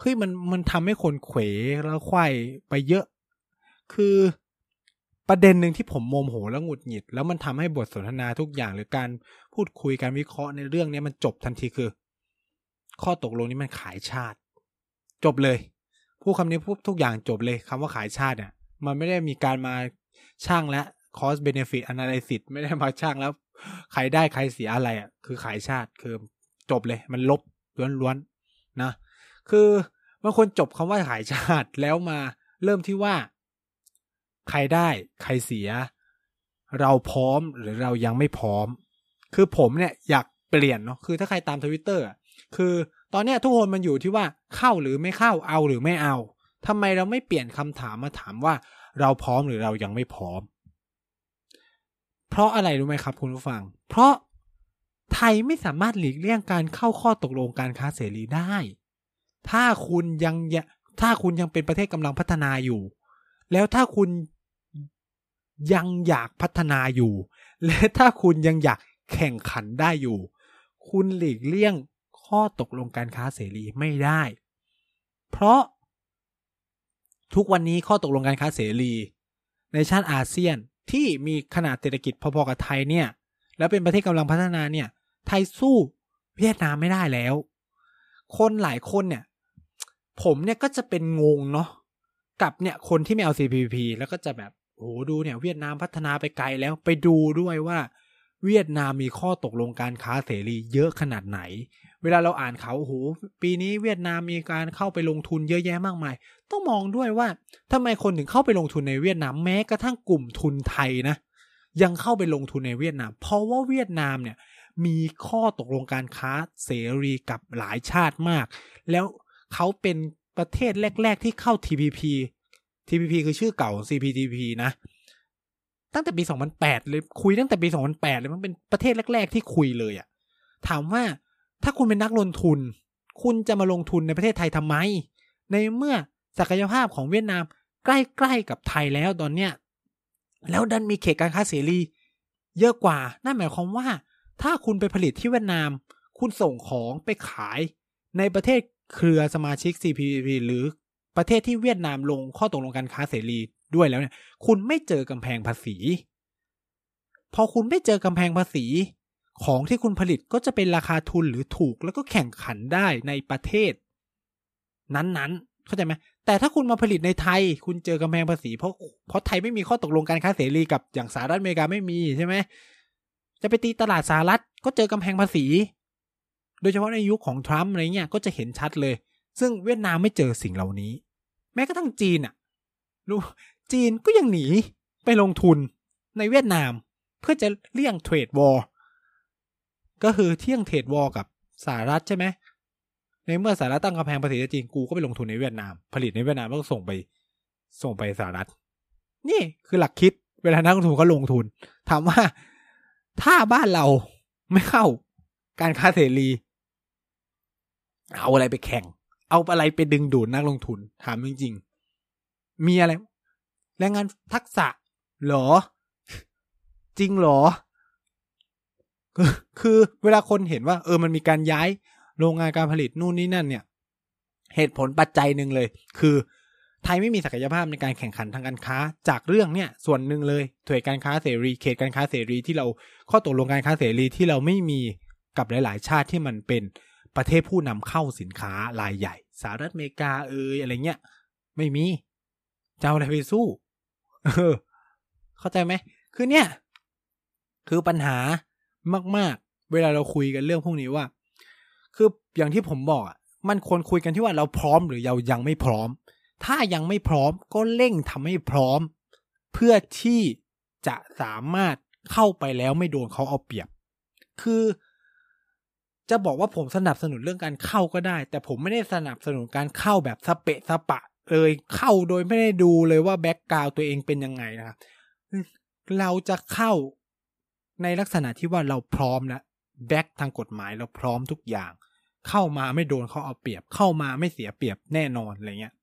เฮ้ยมันมันทำให้คนเขวแล้วควายไปเยอะ คือประเด็นหนึ่งที่ผมโมโหแล้วหงุดหงิด แล้วมันทำให้บทสนทนาทุกอย่างหรือการพูดคุยการวิเคราะห์ในเรื่องนี้มันจบทันทีคือ ข้อตกลงนี้มันขายชาติ จบเลยพูดคำนี้พูดทุกอย่างจบเลยคำว่าขายชาติเนี่ยมันไม่ได้มีการมาช่างและ cost benefit analysis ไม่ได้มาช่างแล้ว ใครได้ใครเสียอะไรอะคือขายชาติคือจบเลย มันลบล้วนๆ นะคือบางคนจบคำว่าขายชาติแล้วมาเริ่มที่ว่า ใครได้ใครเสีย เราพร้อมหรือเรายังไม่พร้อม คือผมเนี่ยอยากเปลี่ยนเนาะคือถ้าใครตามทวิตเตอร์คือตอนเนี้ยทุกคนมันอยู่ที่ว่าเข้าหรือไม่เข้าเอาหรือไม่เอาทำไมเราไม่เปลี่ยนคำถามมาถามว่า เราพร้อมหรือเรายังไม่พร้อม เพราะอะไรรู้ไหมครับคุณผู้ฟัง เพราะ ไทยไม่สามารถหลีกเลี่ยงการเข้าข้อตกลงการค้าเสรีได้ ถ้าคุณยังถ้าคุณยังเป็นประเทศกำลังพัฒนาอยู่ แล้วถ้าคุณยังอยากพัฒนาอยู่ และถ้าคุณยังอยากแข่งขันได้อยู่ คุณหลีกเลี่ยงข้อตกลงการค้าเสรีไม่ได้ เพราะ ทุกวันนี้ข้อตกลงการค้าเสรี ในชาติอาเซียนที่มีขนาดเศรษฐกิจพอๆกับไทยเนี่ย แล้วเป็นประเทศกำลังพัฒนาเนี่ย ไทยสู้เวียดนามไม่ได้แล้ว คนหลายคนเนี่ย ผมเนี่ยก็จะเป็นงงเนาะกับเนี่ยคนที่ไม่เอา CPP แล้วก็จะแบบโอ้ดูเนี่ย เวียดนามพัฒนาไปไกลแล้วไปดูด้วยว่า เวียดนามมีข้อตกลงการค้าเสรีเยอะขนาดไหน เวลาเราอ่านเขาโอ้โหปีนี้เวียดนามมีการเข้าไปลงทุนเยอะแยะมากมาย ต้องมองด้วยว่าทำไมคนถึงเข้าไปลงทุนในเวียดนามแม้กระทั่งกลุ่มทุนไทยนะยังเข้าไปลงทุนในเวียดนาม เพราะว่าเวียดนามเนี่ย มีข้อตกลงการค้าเสรีกับหลายชาติมาก แล้วเขาเป็นประเทศแรก ๆ ที่เข้า TPP TPP คือชื่อเก่า CPTP นะ ตั้งแต่ปี 2008 เลยคุยตั้งแต่ปี 2008 เลยมันเป็นประเทศแรก ๆ ที่คุยเลยอะถามว่าถ้าคุณเป็นนักลงทุน คุณจะมาลงทุนในประเทศไทยทำไม ในเมื่อศักยภาพของเวียดนามใกล้ๆกับไทยแล้วตอนเนี้ยแล้วดันมีเขตการค้าเสรี เยอะกว่า นั่นหมายความว่า ถ้าคุณไปผลิตที่เวียดนาม คุณส่งของไปขายในประเทศเครือสมาชิก CPTPP หรือประเทศที่เวียดนามลงข้อตกลงการค้าเสรีด้วยแล้วเนี่ย คุณไม่เจอกำแพงภาษี พอคุณไม่เจอกำแพงภาษี ของที่คุณผลิตก็จะเป็นราคาทุนหรือถูกแล้วก็แข่งขันได้ในประเทศ นั้นๆ เข้าใจไหมแต่ถ้าคุณมาผลิตในไทย คุณเจอกำแพงภาษี เพราะเพราะไทยไม่มีข้อตกลงการค้าเสรีกับอย่างสหรัฐอเมริกาไม่มีใช่ไหม จะไปตีตลาดสหรัฐก็เจอกำแพงภาษี โดยเฉพาะในยุคของทรัมป์อะไรเงี้ยก็จะเห็นชัดเลย ซึ่งเวียดนามไม่เจอสิ่งเหล่านี้ แม้กระทั่งจีนอะรู้จีนก็ยังหนีไปลงทุนในเวียดนาม เพื่อจะเลี่ยง trade war ก็คือเลี่ยง trade war กับสหรัฐใช่ไหมในเมื่อสหรัฐตั้งกำแพงภาษีจีนกูก็ไปลงทุนในเวียดนาม ผลิตในเวียดนามแล้วก็ส่งไปส่งไปสหรัฐ นี่คือหลักคิดเวลานักลงทุนเขาลงทุน ถามว่า ถ้าบ้านเราไม่เข้าการค้าเสรีเอาอะไรไปแข่ง เอาอะไรไปดึงดูดนักลงทุน ถามจริงๆ มีอะไร แรงงานทักษะหรอ จริงหรอ คือเวลาคนเห็นว่า เออมันมีการย้ายโรงงานการผลิตนู่นนี่นั่นเนี่ย เหตุผลปัจจัยหนึ่งเลย คือ ไทยไม่มีศักยภาพในการแข่งขันทางการค้า จากเรื่องเนี่ยส่วนหนึ่งเลยเทรดการค้าเสรี เขตการค้าเสรีที่เราข้อตกลงการค้าเสรีที่เราไม่มีกับหลาย ๆ ชาติที่มันเป็นประเทศผู้นำเข้าสินค้ารายใหญ่สหรัฐอเมริกาเอยอะไรเงี้ยไม่มีจะเอาอะไรไปสู้เออเข้าใจไหมคือเนี่ย คือปัญหามาก ๆ เวลาเราคุยกันเรื่องพวกนี้ว่า คืออย่างที่ผมบอกอะมันควรคุยกันที่ว่าเราพร้อมหรือเรายังไม่พร้อม ถ้ายังไม่พร้อมก็เร่งทำให้พร้อม เพื่อที่จะสามารถเข้าไปแล้วไม่โดนเขาเอาเปรียบ คือ จะบอกว่าผมสนับสนุนเรื่องการเข้าก็ได้ แต่ผมไม่ได้สนับสนุนการเข้าแบบสเปะสปะเลยเข้าโดยไม่ได้ดูเลยว่าแบ็กกราวตัวเองเป็นยังไงนะครับเราจะเข้าในลักษณะที่ว่าเราพร้อมแล้วแบ็กทางกฎหมายเราพร้อมทุกอย่าง เข้ามาไม่โดนเขาเอาเปรียบ เข้ามาไม่เสียเปรียบแน่นอนอะไรเงี้ย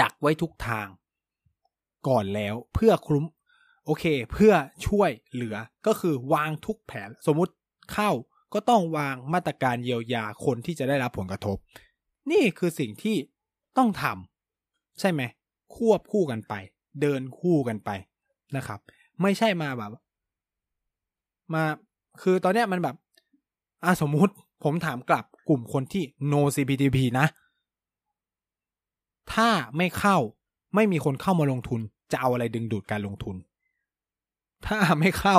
ดักไว้ทุกทาง ก่อนแล้วเพื่อคุ้ม โอเค เพื่อช่วยเหลือก็คือวางทุกแผน สมมุติเข้าก็ต้องวางมาตรการเยียวยาคนที่จะได้รับผลกระทบ นี่คือสิ่งที่ต้องทำใช่ไหม ควบคู่กันไป เดินคู่กันไปนะครับ ไม่ใช่มาแบบ มา คือตอนเนี้ยมันแบบอะสมมุติผมถามกลับกลุ่มคนที่ no CPTP นะ ถ้าไม่เข้าไม่มีคนเข้ามาลงทุน จะเอาอะไรดึงดูดการลงทุน ถ้าไม่เข้า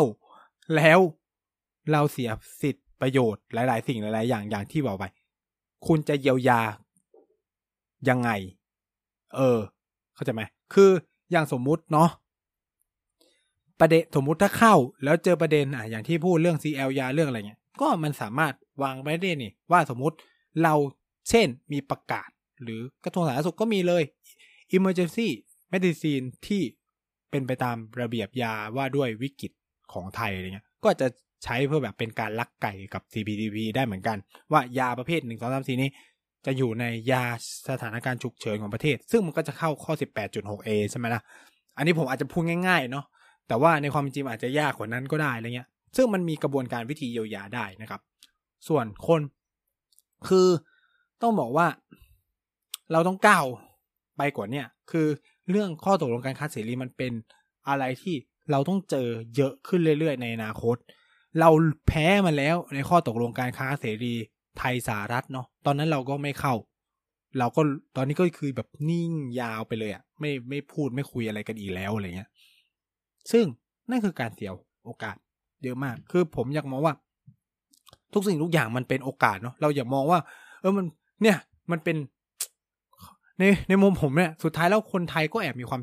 แล้วเราเสียสิทธิประโยชน์หลาย ๆ สิ่งหลาย ๆ อย่างอย่างที่บอกไป คุณจะเยียวยายังไง เออ เข้าใจไหมคืออย่างสมมุติเนาะประเด็นสมมุติถ้าเข้า แล้วเจอประเด็นอะอย่างที่พูดเรื่อง CL ยาเรื่องอะไรเงี้ย ก็มันสามารถวางไว้ได้นี่ ว่าสมมุติเราเช่นมีประกาศ หรือกระทรวงสาธารณสุขก็มีเลย emergency medicine ที่เป็นไปตามระเบียบยาว่าด้วยวิกฤตของไทยอะไรเงี้ย ก็จะใช้เพื่อแบบเป็นการลักไก่กับ CPTP ได้เหมือนกัน ว่ายาประเภทหนึ่งสองสามทีนี้ จะอยู่ในยาสถานการณ์ฉุกเฉินของประเทศ ซึ่งมันก็จะเข้าข้อ 18.6a ใช่ไหมล่ะ อันนี้ผมอาจจะพูดง่ายๆเนาะแต่ว่าในความจริงอาจจะยากกว่านั้นก็ได้อะไรเงี้ย ซึ่งมันมีกระบวนการวิธีเยียวยาได้นะครับ ส่วนคน คือต้องบอกว่า เราต้องก้าวไปกว่าเนี่ยคือเรื่องข้อตกลงการค้าเสรีมันเป็นอะไรที่เราต้องเจอเยอะขึ้นเรื่อยๆ ในอนาคต เราแพ้มาแล้วในข้อตกลงการค้าเสรีไทยสหรัฐเนาะตอนนั้นเราก็ไม่เข้า เราก็ตอนนี้ก็คือแบบนิ่งยาวไปเลยอะ่ะไม่ไม่พูดไม่คุยอะไรกันอีกแล้วอะไรเงี้ยซึ่งนั่นคือการเสียโอกาสเยอะมาก คือผมอยากมองว่า ทุกสิ่งทุกอย่างมันเป็นโอกาสเนาะเราอย่ามองว่า เออมันเนี่ยมันเป็น ในในมุมผมเนี่ยสุดท้ายแล้วคนไทยก็แอบมีความ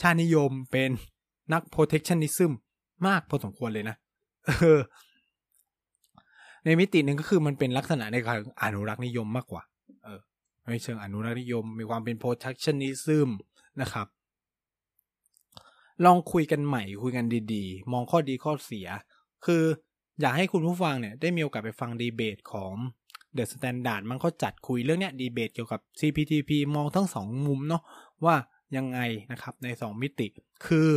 ชาตินิยมเป็นนัก protectionism มากพอสมควรเลยนะออในมิติหนึ่งก็คือมันเป็นลักษณะในการอนุรักษ์นิยมมากกว่า เออไม่เชิงอนุรักษ์นิยม มีความเป็น protectionism นะครับ ลองคุยกันใหม่คุยกันดีๆ มองข้อดีข้อเสีย คืออยากให้คุณผู้ฟังเนี่ย ได้มีโอกาสไปฟังดีเบตของ The Standard มันเขาจัดคุยเรื่องเนี้ยดีเบตเกี่ยวกับ CPTP มองทั้งสองมุมเนาะว่ายังไงนะครับในสองมิติ คือ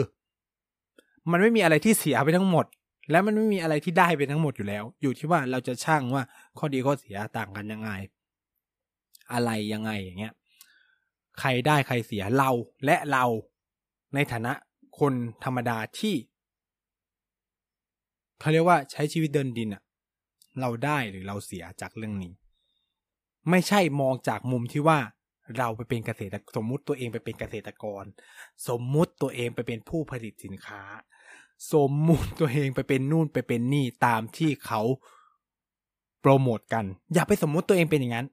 มันไม่มีอะไรที่เสียไปทั้งหมด และมันไม่มีอะไรที่ได้ไปทั้งหมดอยู่แล้ว อยู่ที่ว่าเราจะช่างว่าข้อดีข้อเสียต่างกันยังไง อะไรยังไงอย่างเงี้ยใครได้ใครเสียเราและเราในฐานะคนธรรมดาที่เขาเรียกว่าใช้ชีวิตเดินดินอะ เราได้หรือเราเสียจากเรื่องนี้ ไม่ใช่มองจากมุมที่ว่าเราไปเป็นเกษตรสมมุติตัวเองไปเป็นเกษตรกร สมมุติตัวเองไปเป็นผู้ผลิตสินค้า สมมุติตัวเองไปเป็นนู่นไปเป็นนี่ตามที่เขาโปรโมทกัน อย่าไปสมมุติตัวเองเป็นอย่างนั้น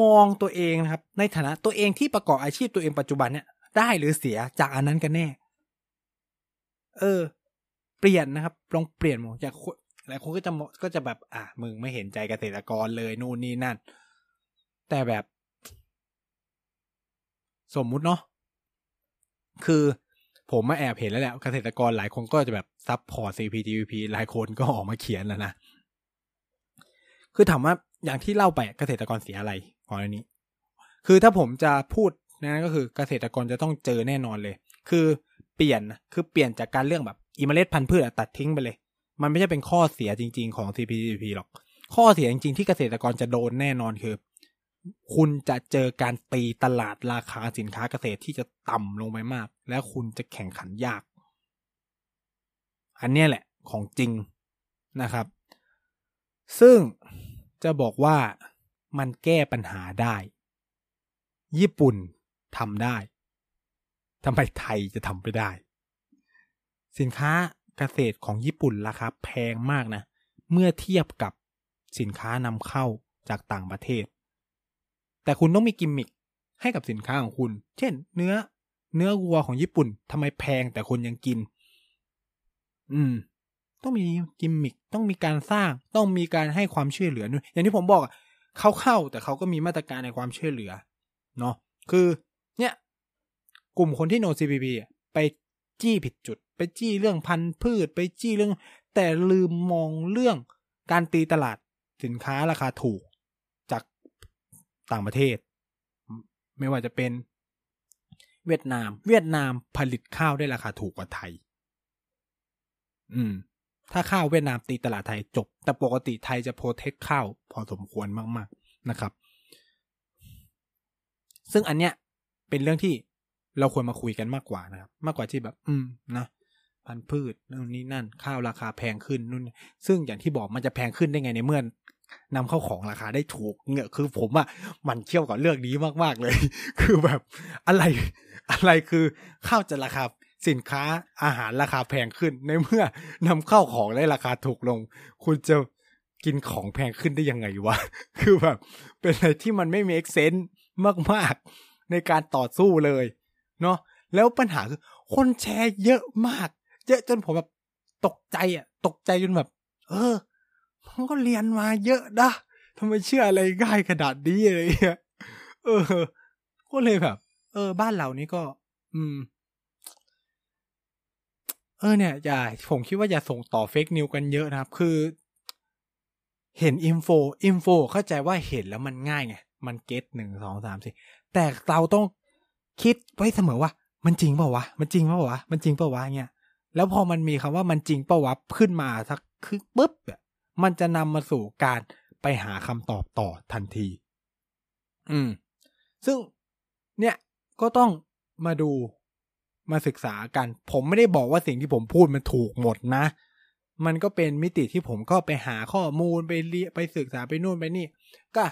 มองตัวเองนะครับ ในฐานะตัวเองที่ประกอบอาชีพตัวเองปัจจุบันเนี่ยได้หรือเสียจากอันนั้นกันแน่ เออ เปลี่ยนนะครับลองเปลี่ยนมองจาก หลายคนก็จะก็จะแบบ อะมึงไม่เห็นใจเกษตรกรเลยนู่นนี่นั่น แต่แบบ สมมุติเนาะคือผมมาแอบเห็นแล้วแหละเกษตรกรหลายคนก็จะแบบซับพอร์ต CPTPP หลายคนก็ออกมาเขียนแล้วนะ คือถามว่าอย่างที่เล่าไปเกษตรกรเสียอะไรก่อนนี้ คือถ้าผมจะพูดนะก็คือเกษตรกรจะต้องเจอแน่นอนเลย คือเปลี่ยนคือเปลี่ยนจากการเรื่องแบบอิมเมล็ดพันธุ์พืชตัดทิ้งไปเลย มันไม่ใช่เป็นข้อเสียจริง ๆ ของ CPTPP หรอก ข้อเสียจริง ๆ ที่เกษตรกรจะโดนแน่นอนคือ คุณจะเจอการตีตลาดราคาสินค้าเกษตรที่จะต่ำลงไปมาก และคุณจะแข่งขันยาก อันนี้แหละของจริงนะครับ ซึ่งจะบอกว่ามันแก้ปัญหาได้ ญี่ปุ่นทำได้ทำไมไทยจะทำไม่ได้ สินค้า เกษตรของญี่ปุ่นราคาแพงมากนะ เมื่อเทียบกับสินค้านำเข้าจากต่างประเทศ แต่คุณต้องมีกิมมิคให้กับสินค้าของคุณ เช่น เนื้อ เนื้อวัวของญี่ปุ่นทำไมแพงแต่คนยังกิน อืม ต้องมีกิมมิคต้องมีการสร้างต้องมีการให้ความช่วยเหลือด้วยอย่างที่ผมบอกเขาเข้าแต่เขาก็มีมาตรการในความช่วยเหลือ เนาะคือ เนี่ย กลุ่มคนที่โนซีพีพีไป จี้ผิดจุด ไปจี้เรื่องพันธุ์พืชไปจี้เรื่อง แต่ลืมมองเรื่องการตีตลาดสินค้าราคาถูกจากต่างประเทศ ไม่ว่าจะเป็นเวียดนาม เวียดนามผลิตข้าวได้ราคาถูกกว่าไทย อืม ถ้าข้าวเวียดนามตีตลาดไทยจบ แต่ปกติไทยจะโปรเทคข้าวพอสมควรมาก ๆ นะครับ ซึ่งอันเนี้ยเป็นเรื่องที่ เราควรมาคุยกันมากกว่านะครับ มากกว่าที่แบบ อืมนะพันธุ์พืชนู่นนี่นั่น ข้าวราคาแพงขึ้นนู่น ซึ่งอย่างที่บอกมันจะแพงขึ้นได้ไงในเมื่อนำเข้าของราคาได้ถูกเนี่ยคือผมอะมันเที่ยวกับเรื่องนี้มากๆเลย คือแบบอะไรอะไรคือข้าวจะราคาสินค้าอาหารราคาแพงขึ้น ในเมื่อนำเข้าของได้ราคาถูกลง คุณจะกินของแพงขึ้นได้ยังไงวะ คือแบบ เป็นอะไรที่มันไม่ make sense มากๆ ในการต่อสู้เลย เนาะแล้วปัญหาคือคนแชร์เยอะมาก เยอะจนผมแบบตกใจอะ ตกใจจนแบบ เออมันก็เรียนมาเยอะนะทำไมเชื่ออะไรง่ายขนาดนี้อะไรเงี้ยเออ ก็เลยแบบ เออ บ้านเรานี้ก็ อืม เออเนี่ยอย่าผมคิดว่าอย่าส่งต่อ fake news กันเยอะนะครับ คือ เห็น info info เข้าใจว่าเห็นแล้วมันง่ายไง มัน get หนึ่งสองสามสี่แต่เราต้อง คิดไว้เสมอว่า มันจริงเปล่าวะ มันจริงเปล่าวะ มันจริงเปล่าวะเงี้ย แล้วพอมันมีคำว่ามันจริงเปล่าวะขึ้นมาสักคือปุ๊บอะมันจะนำมาสู่การไปหาคำตอบต่อทันที อืม ซึ่งเนี่ยก็ต้องมาดูมาศึกษากัน ผมไม่ได้บอกว่าสิ่งที่ผมพูดมันถูกหมดนะ มันก็เป็นมิติที่ผมก็ไปหาข้อมูลไปเรียไปศึกษาไปนู่นไปนี่ ก็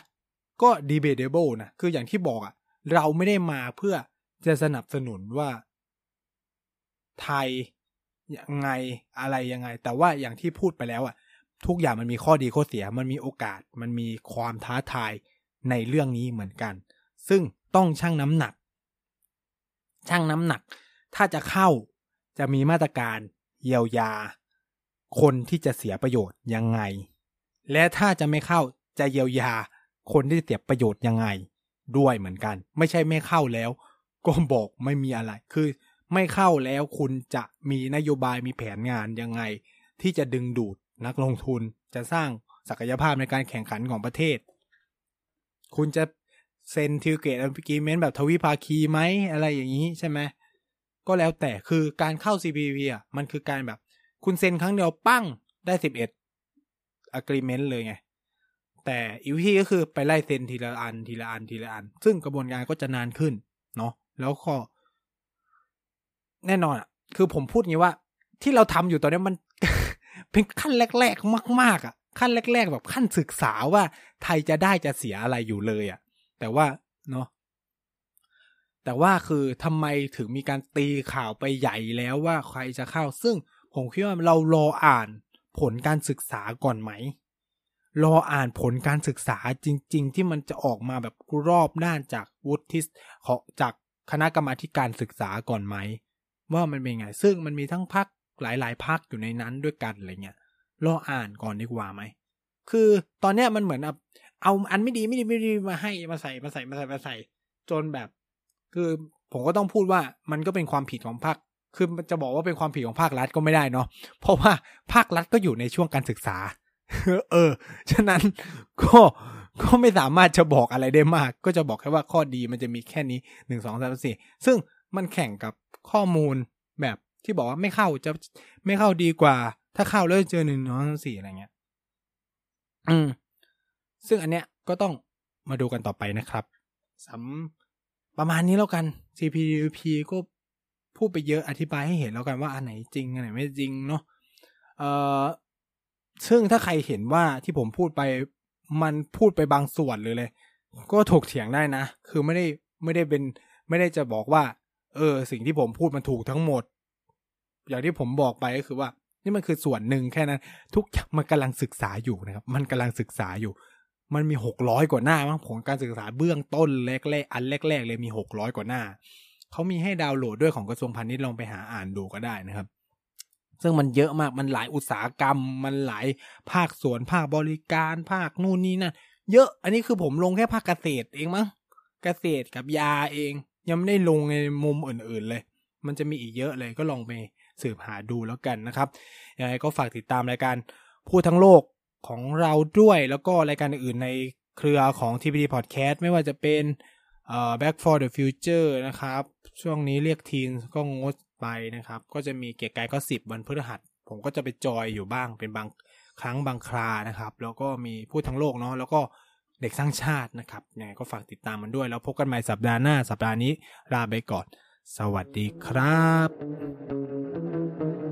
ก็ debatable นะ คืออย่างที่บอกอะเราไม่ได้มาเพื่อ จะสนับสนุนว่า ไทยยังไงอะไรยังไง แต่ว่าอย่างที่พูดไปแล้วอะทุกอย่างมันมีข้อดีข้อเสีย มันมีโอกาส มันมีความท้าทายในเรื่องนี้เหมือนกัน ซึ่งต้องชั่งน้ำหนัก ชั่งน้ำหนัก ถ้าจะเข้าจะมีมาตรการเยียวยา คนที่จะเสียประโยชน์ยังไง และถ้าจะไม่เข้าจะเยียวยาคนที่เสียประโยชน์ยังไง ด้วยเหมือนกัน ไม่ใช่ไม่เข้าแล้ว ก็บอกไม่มีอะไร คือไม่เข้าแล้วคุณจะมีนโยบายมีแผนงานยังไง ที่จะดึงดูดนักลงทุน จะสร้างศักยภาพในการแข่งขันของประเทศ คุณจะเซ็น trade agreement แบบทวิภาคีไหมอะไรอย่างนี้ใช่ไหมก็แล้วแต่คือการเข้า CPP อะมันคือการแบบ คุณเซ็นครั้งเดียวปั้งได้สิบเอ็ด agreement เลยไง แต่อีกวิธีก็คือไปไล่เซ็นทีละอันทีละอันทีละอัน ซึ่งกระบวนการก็จะนานขึ้น เนาะ แล้วก็ แน่นอนอะ คือผมพูดงี้ว่า ที่เราทำอยู่ตอนนี้มัน เป็นขั้นแรก ๆ มาก ๆ อะ ขั้นแรก ๆ แบบขั้นศึกษาว่าไทยจะได้จะเสียอะไรอยู่เลยอะ แต่ว่าเนาะแต่ว่าคือทำไมถึงมีการตีข่าวไปใหญ่แล้วว่าใครจะเข้า ซึ่งผมคิดว่าเรารออ่านผลการศึกษาก่อนไหม รออ่านผลการศึกษาจริง ๆ ที่มันจะออกมาแบบรอบด้านจากวุฒิของจาก คณะกรรมาการศึกษาก่อนไหม ว่ามันเป็นไง ซึ่งมันมีทั้งพักหลาย ๆ พักอยู่ในนั้นด้วยกันอะไรเงี้ยรออ่านก่อนดีกว่าไหม คือตอนเนี้ยมันเหมือนเอาอันไม่ดีไม่ดีไม่ดีมาให้มาใส่มาใส่มาใส่มาใส่ จนแบบ คือผมก็ต้องพูดว่ามันก็เป็นความผิดของภาคคือจะบอกว่าเป็นความผิดของภาครัฐก็ไม่ได้เนาะเพราะว่าภาครัฐก็อยู่ในช่วงการศึกษา เออ ฉะนั้นก็ ก็ไม่สามารถจะบอกอะไรได้มาก ก็จะบอกแค่ว่าข้อดีมันจะมีแค่นี้หนึ่งสองสามสี่ซึ่งมันแข่งกับข้อมูลแบบที่บอกว่าไม่เข้าจะไม่เข้าดีกว่า ถ้าเข้าแล้วเจอหนึ่งสองสามสี่อะไรเงี้ย อืม ซึ่งอันเนี้ยก็ต้องมาดูกันต่อไปนะครับสำประมาณนี้แล้วกัน CPDP ก็พูดไปเยอะอธิบายให้เห็นแล้วกันว่าอันไหนจริงอันไหนไม่จริงเนาะเอ่อซึ่งถ้าใครเห็นว่าที่ผมพูดไป มันพูดไปบางส่วนเลยเลยก็ถกเถียงได้นะ คือไม่ได้ไม่ได้เป็นไม่ได้จะบอกว่า เออ สิ่งที่ผมพูดมันถูกทั้งหมด อย่างที่ผมบอกไปก็คือว่า นี่มันคือส่วนหนึ่งแค่นั้น ทุกอย่างมันกำลังศึกษาอยู่นะครับ มันกำลังศึกษาอยู่ มันมีหกร้อยกว่าหน้ามั้งผลการศึกษาเบื้องต้นแรกๆอันแรก ๆ เลยมีหกร้อยกว่าหน้าเขามีให้ดาวน์โหลดด้วยของกระทรวงพาณิชย์ลองไปหาอ่านดูก็ได้นะครับ ซึ่งมันเยอะมากมันหลายอุตสาหกรรม มันหลายภาคส่วนภาคบริการภาคนู่นนี่นั่นเยอะอันนี้คือผมลงแค่ภาคเกษตรเองมั้งเกษตรกับยาเอง ยังไม่ได้ลงในมุมอื่นๆเลย มันจะมีอีกเยอะเลยก็ลองไปสืบหาดูแล้วกันนะครับยังไงก็ฝากติดตามรายการพูดทั้งโลกของเราด้วยแล้วก็รายการอื่นในเครือของ TPD Podcast ไม่ว่าจะเป็น Back for the Future นะครับ ช่วงนี้เรียกทีนก็งด ไปนะครับ ก็จะมีเกียร์กายก็สิบวันพฤหัส ผมก็จะไปจอยอยู่บ้างเป็นบางครั้งบางครานะครับ แล้วก็มีพูดทั้งโลกเนาะแล้วก็เด็กสร้างชาตินะครับยังไงก็ฝากติดตามมันด้วย แล้วพบกันใหม่สัปดาห์หน้า สัปดาห์นี้ลาไปก่อน สวัสดีครับ